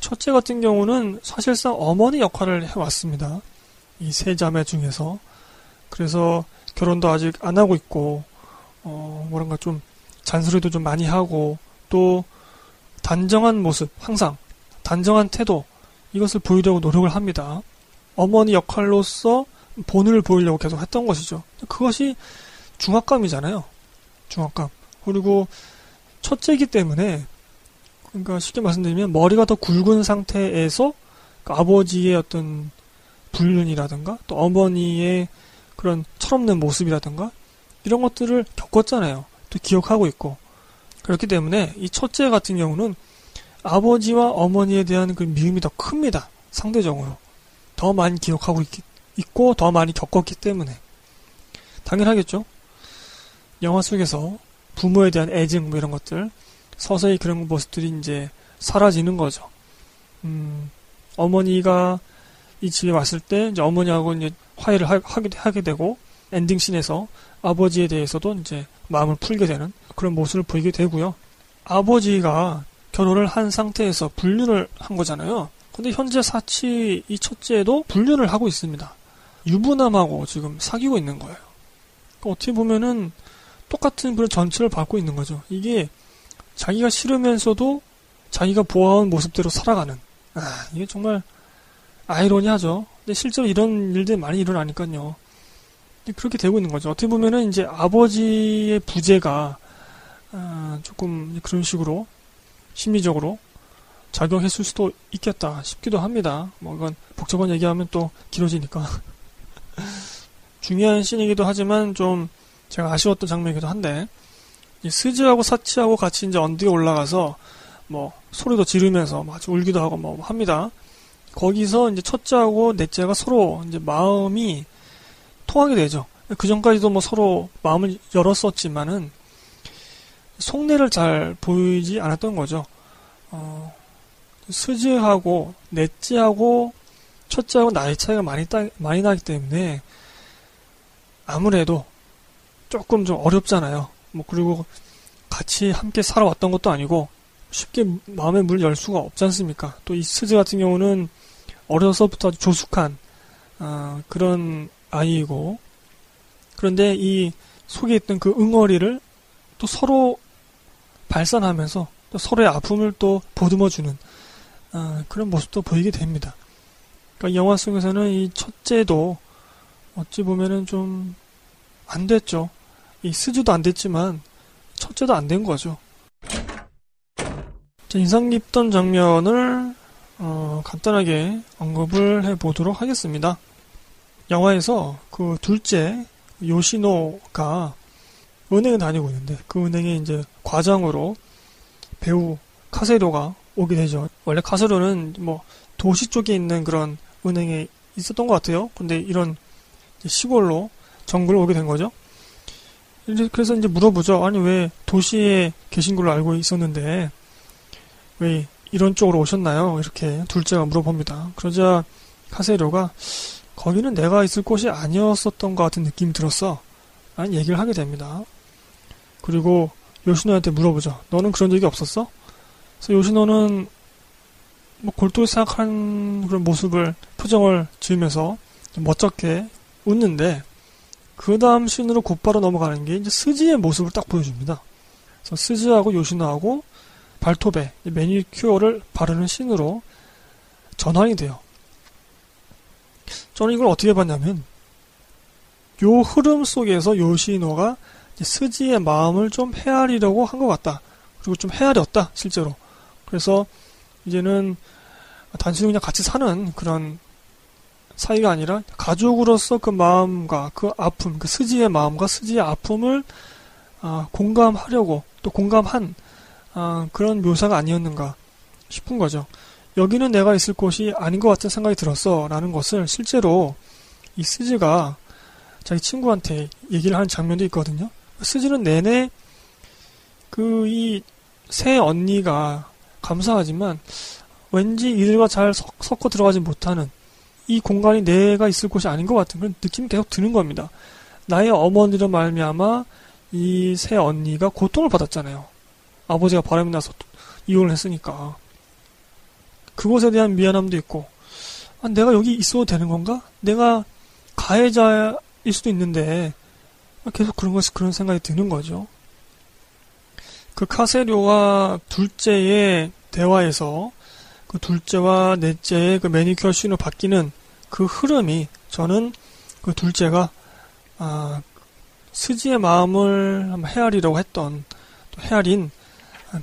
첫째 같은 경우는 사실상 어머니 역할을 해왔습니다. 이 세 자매 중에서 그래서 결혼도 아직 안 하고 있고 어 뭐랄까 좀 잔소리도 좀 많이 하고 또 단정한 모습 항상 단정한 태도 이것을 보이려고 노력을 합니다. 어머니 역할로서 본을 보이려고 계속 했던 것이죠. 그것이 중압감이잖아요. 중압감. 그리고 첫째이기 때문에 그러니까 쉽게 말씀드리면 머리가 더 굵은 상태에서 그 아버지의 어떤 불륜이라든가 또 어머니의 그런 철없는 모습이라든가 이런 것들을 겪었잖아요. 또 기억하고 있고 그렇기 때문에 이 첫째 같은 경우는 아버지와 어머니에 대한 그 미움이 더 큽니다. 상대적으로. 더 많이 기억하고 있, 있고 더 많이 겪었기 때문에. 당연하겠죠? 영화 속에서 부모에 대한 애증 뭐 이런 것들 서서히 그런 모습들이 이제 사라지는 거죠. 음, 어머니가 이 집에 왔을 때 이제 어머니하고 이제 화해를 하, 하게, 하게 되고 ending scene에서 아버지에 대해서도 이제 마음을 풀게 되는 그런 모습을 보이게 되고요. 아버지가 결혼을 한 상태에서 불륜을 한 거잖아요. 근데 현재 사치 이 첫째도 불륜을 하고 있습니다. 유부남하고 지금 사귀고 있는 거예요. 그러니까 어떻게 보면은 똑같은 그런 전체를 받고 있는 거죠. 이게 자기가 싫으면서도 자기가 보아온 모습대로 살아가는. 아, 이게 정말 아이러니하죠. 근데 실제로 이런 일들이 많이 일어나니까요. 그렇게 되고 있는 거죠. 어떻게 보면은 이제 아버지의 부재가 아, 조금 그런 식으로 심리적으로 작용했을 수도 있겠다 싶기도 합니다. 뭐 이건 복잡한 얘기하면 또 길어지니까. 중요한 씬이기도 하지만 좀 제가 아쉬웠던 장면이기도 한데 스즈하고 사치하고 같이 이제 언덕에 올라가서 뭐 소리도 지르면서 마치 울기도 하고 뭐 합니다. 거기서 이제 첫째하고 넷째가 서로 이제 마음이 통하게 되죠. 그 전까지도 뭐 서로 마음을 열었었지만은 속내를 잘 보이지 않았던 거죠. 어, 스즈하고 넷째하고 첫째하고 나이 차이가 많이 따, 많이 나기 때문에 아무래도 조금 좀 어렵잖아요. 뭐 그리고 같이 함께 살아왔던 것도 아니고 쉽게 마음의 문을 열 수가 없지 않습니까? 또 이 스즈 같은 경우는 어려서부터 아주 조숙한 어, 그런 아이이고 그런데 이 속에 있던 그 응어리를 또 서로 발산하면서 또 서로의 아픔을 또 보듬어주는 어, 그런 모습도 보이게 됩니다. 그러니까 영화 속에서는 이 첫째도 어찌 보면은 좀 안 됐죠. 이 스즈도 안 됐지만 첫째도 안 된 거죠. 인상 깊던 장면을 어, 간단하게 언급을 해보도록 하겠습니다. 영화에서 그 둘째 요시노가 은행에 다니고 있는데 그 은행에 이제 과장으로 배우 카세로가 오게 되죠. 원래 카세로는 뭐 도시 쪽에 있는 그런 은행에 있었던 것 같아요. 근데 이런 시골로 정글로 오게 된 거죠. 이제 그래서 이제 물어보죠. 아니 왜 도시에 계신 걸로 알고 있었는데 왜 이런 쪽으로 오셨나요? 이렇게 둘째가 물어봅니다. 그러자 카세로가 거기는 내가 있을 곳이 아니었었던 것 같은 느낌이 들었어. 라는 얘기를 하게 됩니다. 그리고 요시노한테 물어보죠. 너는 그런 적이 없었어? 그래서 요시노는 뭐 골똘히 생각한 그런 모습을 표정을 지으면서 멋쩍게 웃는데 그 다음 씬으로 곧바로 넘어가는 게 이제 스지의 모습을 딱 보여줍니다. 그래서 스지하고 요시노하고 발톱에 매니큐어를 바르는 씬으로 전환이 돼요. 저는 이걸 어떻게 봤냐면 요 흐름 속에서 요시노가 스지의 마음을 좀 헤아리려고 한 것 같다. 그리고 좀 헤아렸다, 실제로. 그래서 이제는 단순히 그냥 같이 사는 그런 사이가 아니라 가족으로서 그 마음과 그 아픔, 그 스지의 마음과 스지의 아픔을 아, 공감하려고 또 공감한 아, 그런 묘사가 아니었는가 싶은 거죠. 여기는 내가 있을 곳이 아닌 것 같은 생각이 들었어 라는 것을 실제로 이 스지가 자기 친구한테 얘기를 하는 장면도 있거든요. 스지는 내내 그 이 새 언니가 감사하지만 왠지 이들과 잘 섞어 들어가지 못하는 이 공간이 내가 있을 곳이 아닌 것 같은 그런 느낌이 계속 드는 겁니다. 나의 어머니로 말미암아 이 새 언니가 고통을 받았잖아요. 아버지가 바람이 나서 이혼을 했으니까. 그곳에 대한 미안함도 있고, 아, 내가 여기 있어도 되는 건가? 내가 가해자일 수도 있는데, 계속 그런 것, 그런 생각이 드는 거죠. 그 카세료와 둘째의 대화에서 그 둘째와 넷째의 그 매니큐어 씬으로 바뀌는 그 흐름이 저는 그 둘째가 아, 스지의 마음을 헤아리려고 했던 또 헤아린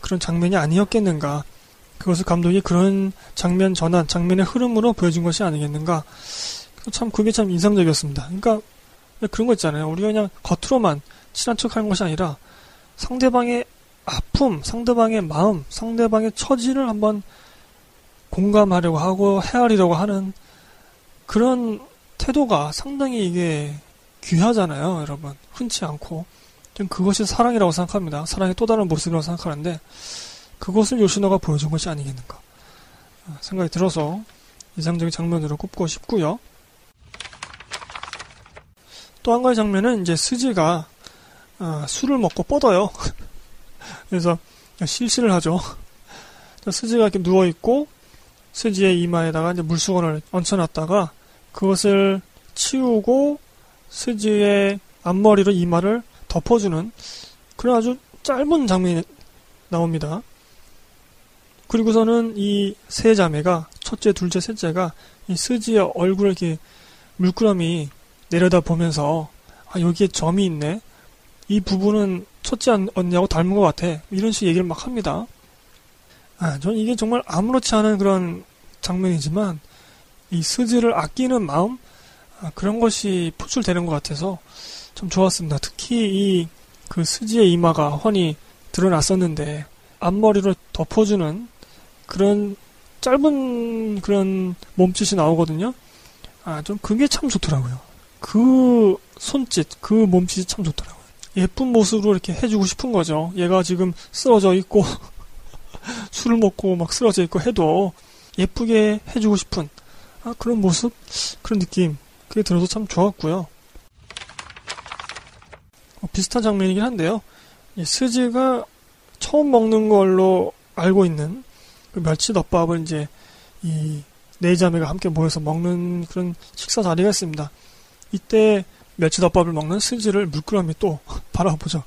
그런 장면이 아니었겠는가. 그것을 감독이 그런 장면 전환, 장면의 흐름으로 보여준 것이 아니겠는가. 참 그게 참 인상적이었습니다. 그러니까 그런 거 있잖아요. 우리가 그냥 겉으로만 친한 척 하는 것이 아니라 상대방의 아픔, 상대방의 마음, 상대방의 처지를 한번 공감하려고 하고 헤아리려고 하는 그런 태도가 상당히 이게 귀하잖아요, 여러분. 흔치 않고. 좀 그것이 사랑이라고 생각합니다. 사랑의 또 다른 모습이라고 생각하는데, 그것을 요시노가 보여준 것이 아니겠는가 생각이 들어서 이상적인 장면으로 꼽고 싶고요. 또 한 가지 장면은 이제 스지가 아, 술을 먹고 뻗어요. 그래서 실시를 하죠. 스지가 이렇게 누워 있고 스지의 이마에다가 이제 물수건을 얹혀놨다가 그것을 치우고 스지의 앞머리로 이마를 덮어주는 그런 아주 짧은 장면이 나옵니다. 그리고서는 이 세 자매가 첫째, 둘째, 셋째가 이 스지의 얼굴을 이렇게 물끄러미 내려다 보면서 아 여기에 점이 있네. 이 부분은 첫째 언니하고 닮은 것 같아. 이런 식의 얘기를 막 합니다. 아, 전 이게 정말 아무렇지 않은 그런 장면이지만 이 스즈를 아끼는 마음 아, 그런 것이 표출되는 것 같아서 참 좋았습니다. 특히 이 그 스지의 이마가 훤히 드러났었는데 앞머리로 덮어주는 그런 짧은 그런 몸짓이 나오거든요. 아, 좀 그게 참 좋더라고요. 그 손짓, 그 몸짓이 참 좋더라고요. 예쁜 모습으로 이렇게 해주고 싶은 거죠. 얘가 지금 쓰러져 있고, 술을 먹고 막 쓰러져 있고 해도 예쁘게 해주고 싶은 아, 그런 모습, 그런 느낌, 그게 들어서 참 좋았고요. 어, 비슷한 장면이긴 한데요. 스즈가 처음 먹는 걸로 알고 있는 그 멸치덮밥을 이제 이 네 자매가 함께 모여서 먹는 그런 식사 자리가 있습니다. 이때 멸치덮밥을 먹는 스즈를 물끄러미 또 바라보죠.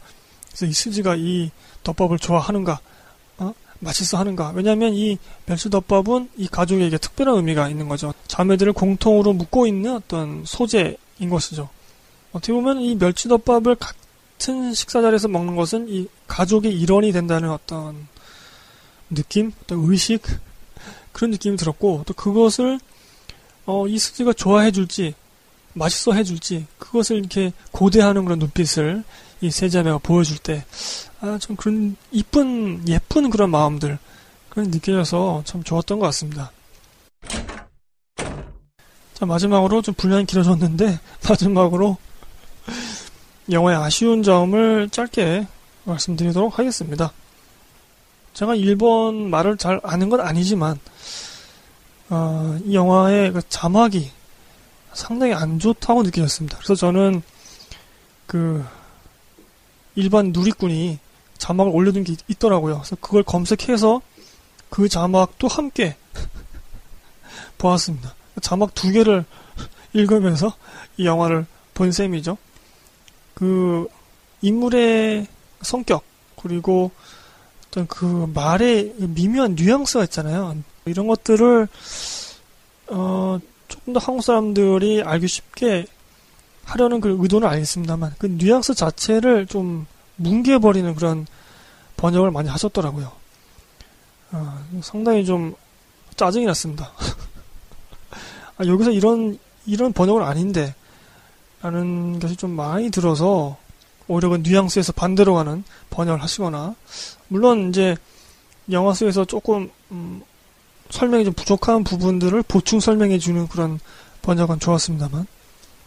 그래서 이 스즈가 이 덮밥을 좋아하는가, 어? 맛있어 하는가. 왜냐하면 이 멸치덮밥은 이 가족에게 특별한 의미가 있는 거죠. 자매들을 공통으로 묶고 있는 어떤 소재인 것이죠. 어떻게 보면 이 멸치덮밥을 같은 식사 자리에서 먹는 것은 이 가족의 일원이 된다는 어떤 느낌, 어떤 의식 그런 느낌이 들었고 또 그것을 어, 이 스즈가 좋아해 줄지 맛있어 해 줄지 그것을 이렇게 고대하는 그런 눈빛을 이 세자매가 보여줄 때 아, 좀 그런 이쁜 예쁜 그런 마음들 그런 느껴져서 참 좋았던 것 같습니다. 자 마지막으로 좀 분량이 길어졌는데 마지막으로 영화의 아쉬운 점을 짧게 말씀드리도록 하겠습니다. 제가 일본 말을 잘 아는 건 아니지만 어, 이 영화의 그 자막이 상당히 안 좋다고 느껴졌습니다. 그래서 저는 그 일반 누리꾼이 자막을 올려둔 게 있더라고요. 그래서 그걸 검색해서 그 자막도 함께 보았습니다. 자막 두 개를 읽으면서 이 영화를 본 셈이죠. 그 인물의 성격 그리고 어떤 그 말의 미묘한 뉘앙스가 있잖아요. 이런 것들을 어 조금 더 한국 사람들이 알기 쉽게 하려는 그 의도는 알겠습니다만 그 뉘앙스 자체를 좀 뭉개버리는 그런 번역을 많이 하셨더라고요. 어, 상당히 좀 짜증이 났습니다. 아, 여기서 이런 이런 번역은 아닌데 라는 것이 좀 많이 들어서 오히려 그 뉘앙스에서 반대로 가는 번역을 하시거나 물론 이제 영화 속에서 조금 음, 설명이 좀 부족한 부분들을 보충 설명해 주는 그런 번역은 좋았습니다만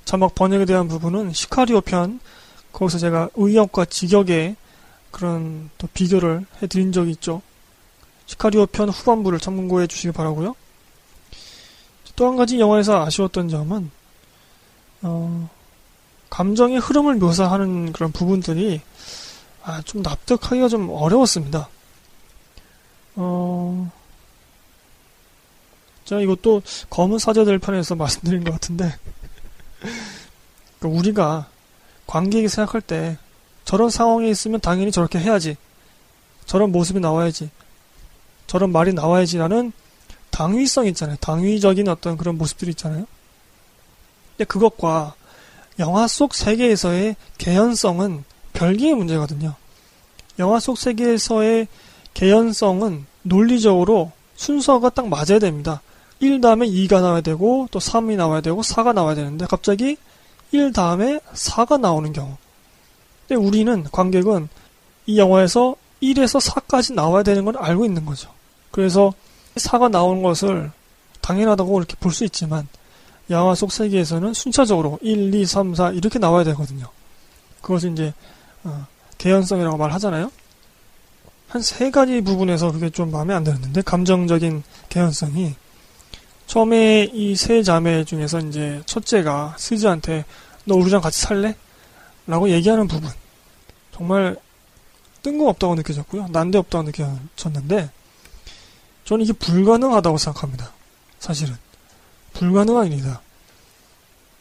자막 번역에 대한 부분은 시카리오 편 거기서 제가 의역과 직역의 그런 또 비교를 해드린 적이 있죠. 시카리오 편 후반부를 참고해 주시기 바라고요. 또 한 가지 영화에서 아쉬웠던 점은 어, 감정의 흐름을 묘사하는 그런 부분들이 아, 좀 납득하기가 좀 어려웠습니다. 어, 제가 이것도 검은 사제들 편에서 말씀드린 것 같은데, 그러니까 우리가 관객이 생각할 때 저런 상황에 있으면 당연히 저렇게 해야지. 저런 모습이 나와야지. 저런 말이 나와야지라는 당위성 있잖아요. 당위적인 어떤 그런 모습들이 있잖아요. 근데 그것과 영화 속 세계에서의 개연성은 별개의 문제거든요. 영화 속 세계에서의 개연성은 논리적으로 순서가 딱 맞아야 됩니다. 1 다음에 2가 나와야 되고 또 3이 나와야 되고 4가 나와야 되는데 갑자기 1 다음에 4가 나오는 경우. 근데 우리는 관객은 이 영화에서 1에서 4까지 나와야 되는 걸 알고 있는 거죠. 그래서 4가 나오는 것을 당연하다고 이렇게 볼 수 있지만 영화 속 세계에서는 순차적으로 1, 2, 3, 4 이렇게 나와야 되거든요. 그것을 이제 어, 개연성이라고 말하잖아요. 한 세 가지 부분에서 그게 좀 마음에 안 들었는데 감정적인 개연성이 처음에 이 세 자매 중에서 이제 첫째가 스즈한테 너 우리랑 같이 살래? 라고 얘기하는 부분 정말 뜬금없다고 느껴졌고요. 난데없다고 느껴졌는데 저는 이게 불가능하다고 생각합니다. 사실은. 불가능한 일이다.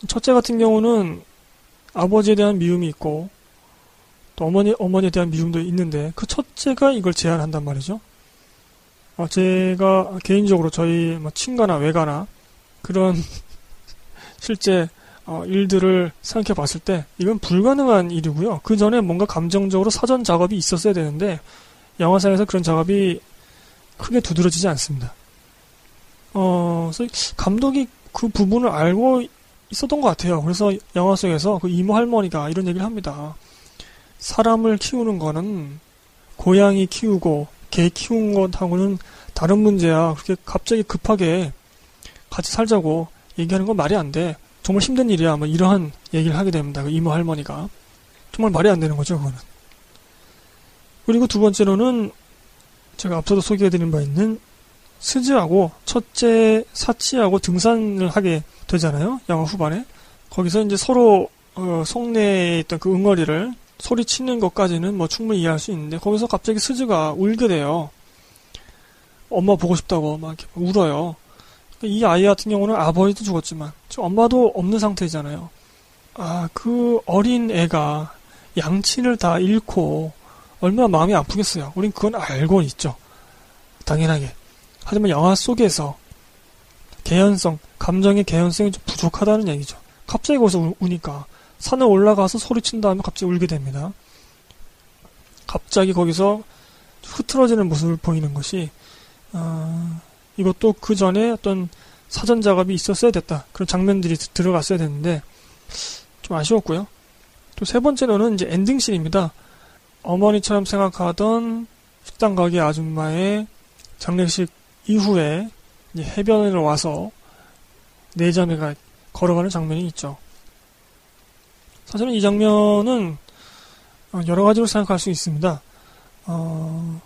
첫째 같은 경우는 아버지에 대한 미움이 있고 또 어머니 어머니에 대한 미움도 있는데 그 첫째가 이걸 제안한단 말이죠. 어, 제가 개인적으로 저희 뭐 친가나 외가나 그런 실제 어, 일들을 생각해 봤을 때 이건 불가능한 일이고요. 그 전에 뭔가 감정적으로 사전 작업이 있었어야 되는데 영화상에서 그런 작업이 크게 두드러지지 않습니다. 어, 그래서 감독이 그 부분을 알고 있었던 것 같아요. 그래서 영화 속에서 그 이모 할머니가 이런 얘기를 합니다. 사람을 키우는 거는 고양이 키우고 개 키운 것하고는 다른 문제야. 그렇게 갑자기 급하게 같이 살자고 얘기하는 건 말이 안 돼. 정말 힘든 일이야. 뭐 이러한 얘기를 하게 됩니다. 그 이모 할머니가. 정말 말이 안 되는 거죠, 그거는. 그리고 두 번째로는 제가 앞서도 소개해드린 바 있는 스즈하고 첫째 사치하고 등산을 하게 되잖아요. 영화 후반에. 거기서 이제 서로 어, 속내에 있던 그 응어리를 소리치는 것까지는 뭐 충분히 이해할 수 있는데 거기서 갑자기 스즈가 울게 돼요. 엄마 보고 싶다고 막 울어요. 이 아이 같은 경우는 아버지도 죽었지만 지금 엄마도 없는 상태잖아요. 아, 그 어린 애가 양친을 다 잃고 얼마나 마음이 아프겠어요. 우린 그건 알고 있죠. 당연하게. 하지만 영화 속에서 개연성, 감정의 개연성이 좀 부족하다는 얘기죠. 갑자기 거기서 우, 우니까 산에 올라가서 소리친 다음에 갑자기 울게 됩니다. 갑자기 거기서 흐트러지는 모습을 보이는 것이 어, 이것도 그 전에 어떤 사전 작업이 있었어야 됐다. 그런 장면들이 들어갔어야 됐는데 좀 아쉬웠고요. 또 세 번째로는 이제 엔딩씬입니다. 어머니처럼 생각하던 식당 가게 아줌마의 장례식 이후에 해변에 와서 네 자매가 걸어가는 장면이 있죠. 사실은 이 장면은 어, 여러 가지로 생각할 수 있습니다. 어,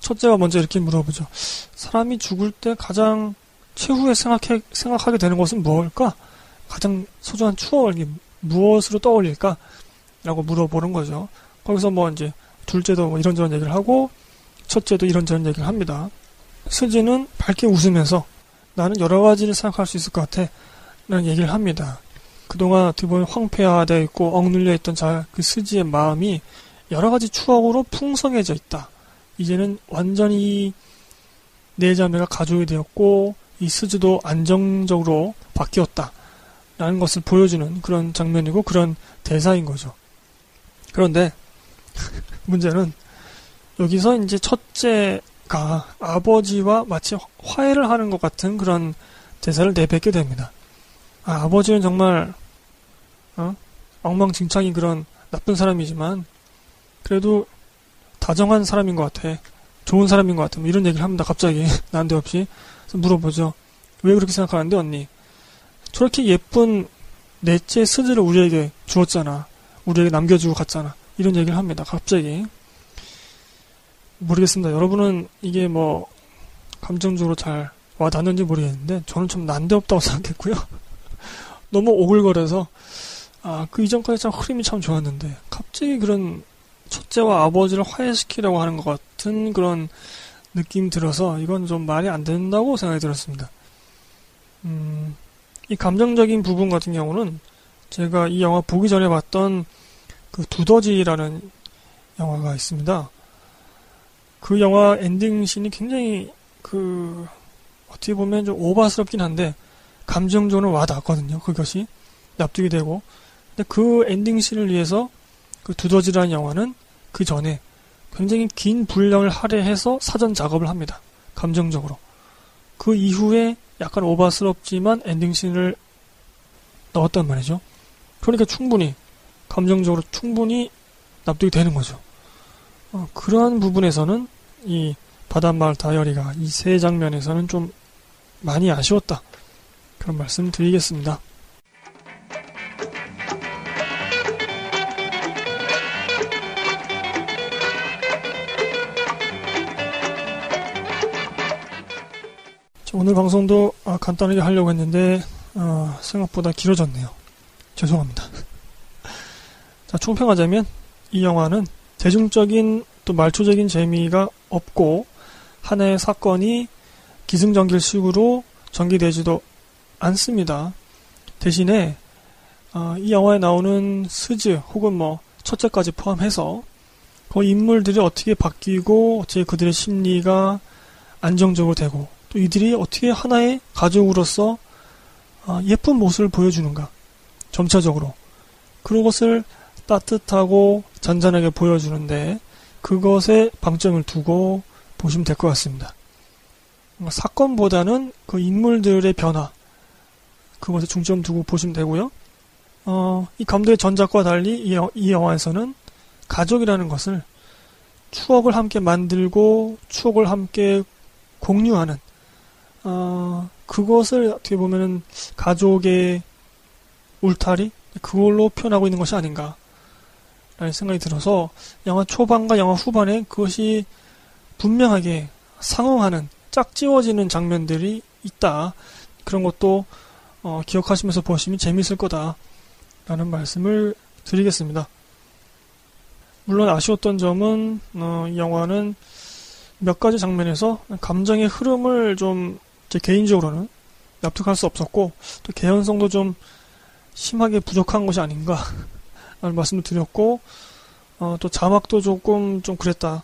첫째가 먼저 이렇게 물어보죠. 사람이 죽을 때 가장 최후에 생각해, 생각하게 되는 것은 무엇일까? 가장 소중한 추억을 무엇으로 떠올릴까? 라고 물어보는 거죠. 거기서 뭐 이제 둘째도 뭐 이런저런 얘기를 하고 첫째도 이런저런 얘기를 합니다. 스지는 밝게 웃으면서 나는 여러 가지를 생각할 수 있을 것 같아. 라는 얘기를 합니다. 그동안 어떻게 보면 황폐화되어 있고 억눌려 있던 자, 그 스지의 마음이 여러 가지 추억으로 풍성해져 있다. 이제는 완전히 네 자매가 가족이 되었고 이 스즈도 안정적으로 바뀌었다. 라는 것을 보여주는 그런 장면이고 그런 대사인 거죠. 그런데 문제는 여기서 이제 첫째가 아버지와 마치 화해를 하는 것 같은 그런 대사를 내뱉게 됩니다. 아, 버지는 정말 어? 엉망진창인 그런 나쁜 사람이지만 그래도 다정한 사람인 것 같아. 좋은 사람인 것 같아. 뭐 이런 얘기를 합니다. 갑자기 난데없이 그래서 물어보죠. 왜 그렇게 생각하는데 언니? 저렇게 예쁜 넷째 스즈를 우리에게 주었잖아. 우리에게 남겨주고 갔잖아. 이런 얘기를 합니다. 갑자기 모르겠습니다. 여러분은 이게 뭐 감정적으로 잘 와닿는지 모르겠는데 저는 좀 난데없다고 생각했고요. 너무 오글거려서 아 그 이전까지 참 흐름이 참 좋았는데 갑자기 그런 첫째와 아버지를 화해시키려고 하는 것 같은 그런 느낌 들어서 이건 좀 말이 안 된다고 생각이 들었습니다. 음, 이 감정적인 부분 같은 경우는 제가 이 영화 보기 전에 봤던 그 두더지라는 영화가 있습니다. 그 영화 엔딩 씬이 굉장히 그 어떻게 보면 좀 오바스럽긴 한데 감정적으로 와닿았거든요. 그것이 납득이 되고 근데 그 엔딩씬을 위해서 그 두더지라는 영화는 그 전에 굉장히 긴 분량을 할애해서 사전 작업을 합니다. 감정적으로. 그 이후에 약간 오바스럽지만 엔딩씬을 넣었단 말이죠. 그러니까 충분히 감정적으로 충분히 납득이 되는 거죠. 어, 그러한 부분에서는 이 바닷마을 다이어리가 이 세 장면에서는 좀 많이 아쉬웠다. 그런 말씀 드리겠습니다. 오늘 방송도 아, 간단하게 하려고 했는데 어, 생각보다 길어졌네요. 죄송합니다. 자, 총평하자면 이 영화는 대중적인 또 말초적인 재미가 없고 하나의 사건이 기승전결식으로 전개되지도 않습니다. 대신에 어, 이 영화에 나오는 스즈 혹은 뭐 첫째까지 포함해서 그 인물들이 어떻게 바뀌고 어떻게 그들의 심리가 안정적으로 되고 또 이들이 어떻게 하나의 가족으로서 어, 예쁜 모습을 보여주는가 점차적으로 그런 것을 따뜻하고 잔잔하게 보여주는데 그것에 방점을 두고 보시면 될 것 같습니다. 사건보다는 그 인물들의 변화 그것에 중점 두고 보시면 되고요. 어, 이 감독의 전작과 달리 이, 이 영화에서는 가족이라는 것을 추억을 함께 만들고 추억을 함께 공유하는 어, 그것을 어떻게 보면은 가족의 울타리 그걸로 표현하고 있는 것이 아닌가 라는 생각이 들어서 영화 초반과 영화 후반에 그것이 분명하게 상응하는 짝지워지는 장면들이 있다. 그런 것도 어, 기억하시면서 보시면 재미있을 거다. 라는 말씀을 드리겠습니다. 물론 아쉬웠던 점은 어, 이 영화는 몇 가지 장면에서 감정의 흐름을 좀 제 개인적으로는 납득할 수 없었고 또 개연성도 좀 심하게 부족한 것이 아닌가 라는 말씀을 드렸고 어, 또 자막도 조금 좀 그랬다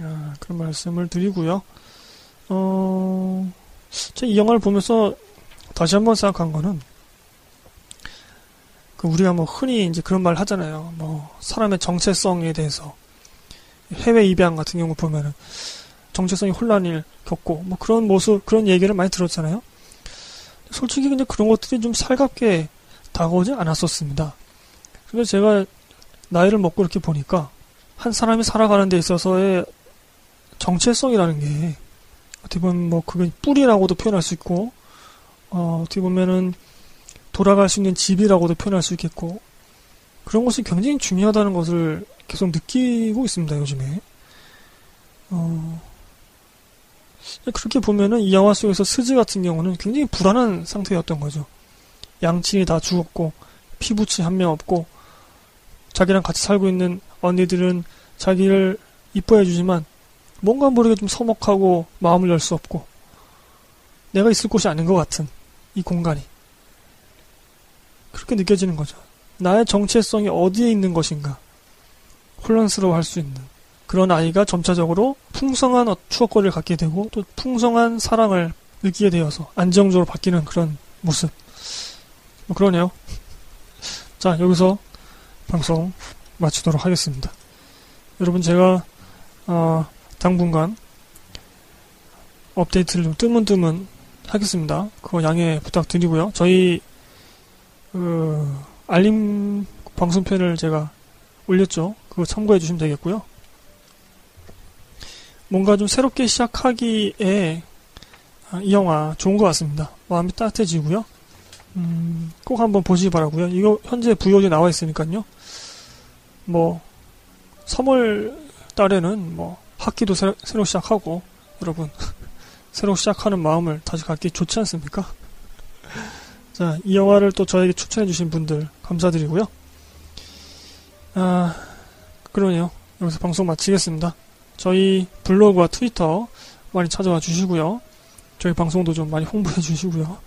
아, 그런 말씀을 드리고요. 어, 제이 영화를 보면서 다시 한번 생각한 거는 그 우리가 뭐 흔히 이제 그런 말 하잖아요. 뭐 사람의 정체성에 대해서 해외 입양 같은 경우 보면은 정체성이 혼란을 겪고 뭐 그런 모습 그런 얘기를 많이 들었잖아요. 솔직히 근데 그런 것들이 좀 살갑게 다가오지 않았었습니다. 근데 제가 나이를 먹고 이렇게 보니까 한 사람이 살아가는 데 있어서의 정체성이라는 게 어떻게 보면 뭐 그게 뿌리라고도 표현할 수 있고 어, 어떻게 보면은 돌아갈 수 있는 집이라고도 표현할 수 있겠고 그런 것이 굉장히 중요하다는 것을 계속 느끼고 있습니다 요즘에 어, 그렇게 보면은 이 영화 속에서 스즈 같은 경우는 굉장히 불안한 상태였던 거죠. 양친이 다 죽었고 피부치 한 명 없고 자기랑 같이 살고 있는 언니들은 자기를 이뻐해 주지만 뭔가 모르게 좀 서먹하고 마음을 열 수 없고 내가 있을 곳이 아닌 것 같은 이 공간이. 그렇게 느껴지는 거죠. 나의 정체성이 어디에 있는 것인가. 혼란스러워 할 수 있는 그런 아이가 점차적으로 풍성한 어, 추억거리를 갖게 되고 또 풍성한 사랑을 느끼게 되어서 안정적으로 바뀌는 그런 모습 뭐 그러네요. 자 여기서 방송 마치도록 하겠습니다. 여러분 제가 어, 당분간 업데이트를 좀 뜨문뜨문 하겠습니다. 그거 양해 부탁드리고요. 저희 그 알림 방송편을 제가 올렸죠. 그거 참고해 주시면 되겠고요. 뭔가 좀 새롭게 시작하기에 아, 이 영화 좋은 것 같습니다. 마음이 따뜻해지고요. 음, 꼭 한번 보시기 바라고요. 이거 현재 VOD 나와 있으니까요. 뭐 3월 달에는 뭐 학기도 새, 로 시작하고 여러분 새로 시작하는 마음을 다시 갖기 좋지 않습니까? 자, 이 영화를 또 저에게 추천해주신 분들 감사드리고요. 아, 그러네요. 여기서 방송 마치겠습니다. 저희 블로그와 트위터 많이 찾아와 주시고요. 저희 방송도 좀 많이 홍보해 주시고요.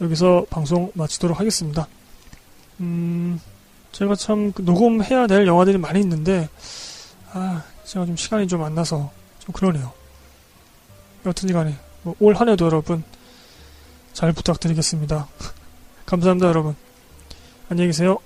여기서 방송 마치도록 하겠습니다. 음, 제가 참 녹음해야 될 영화들이 많이 있는데, 아, 제가 좀 시간이 좀 안 나서 좀 그러네요. 여튼지 간에 뭐 올 한 해도 여러분 잘 부탁드리겠습니다. 감사합니다 여러분. 안녕히 계세요.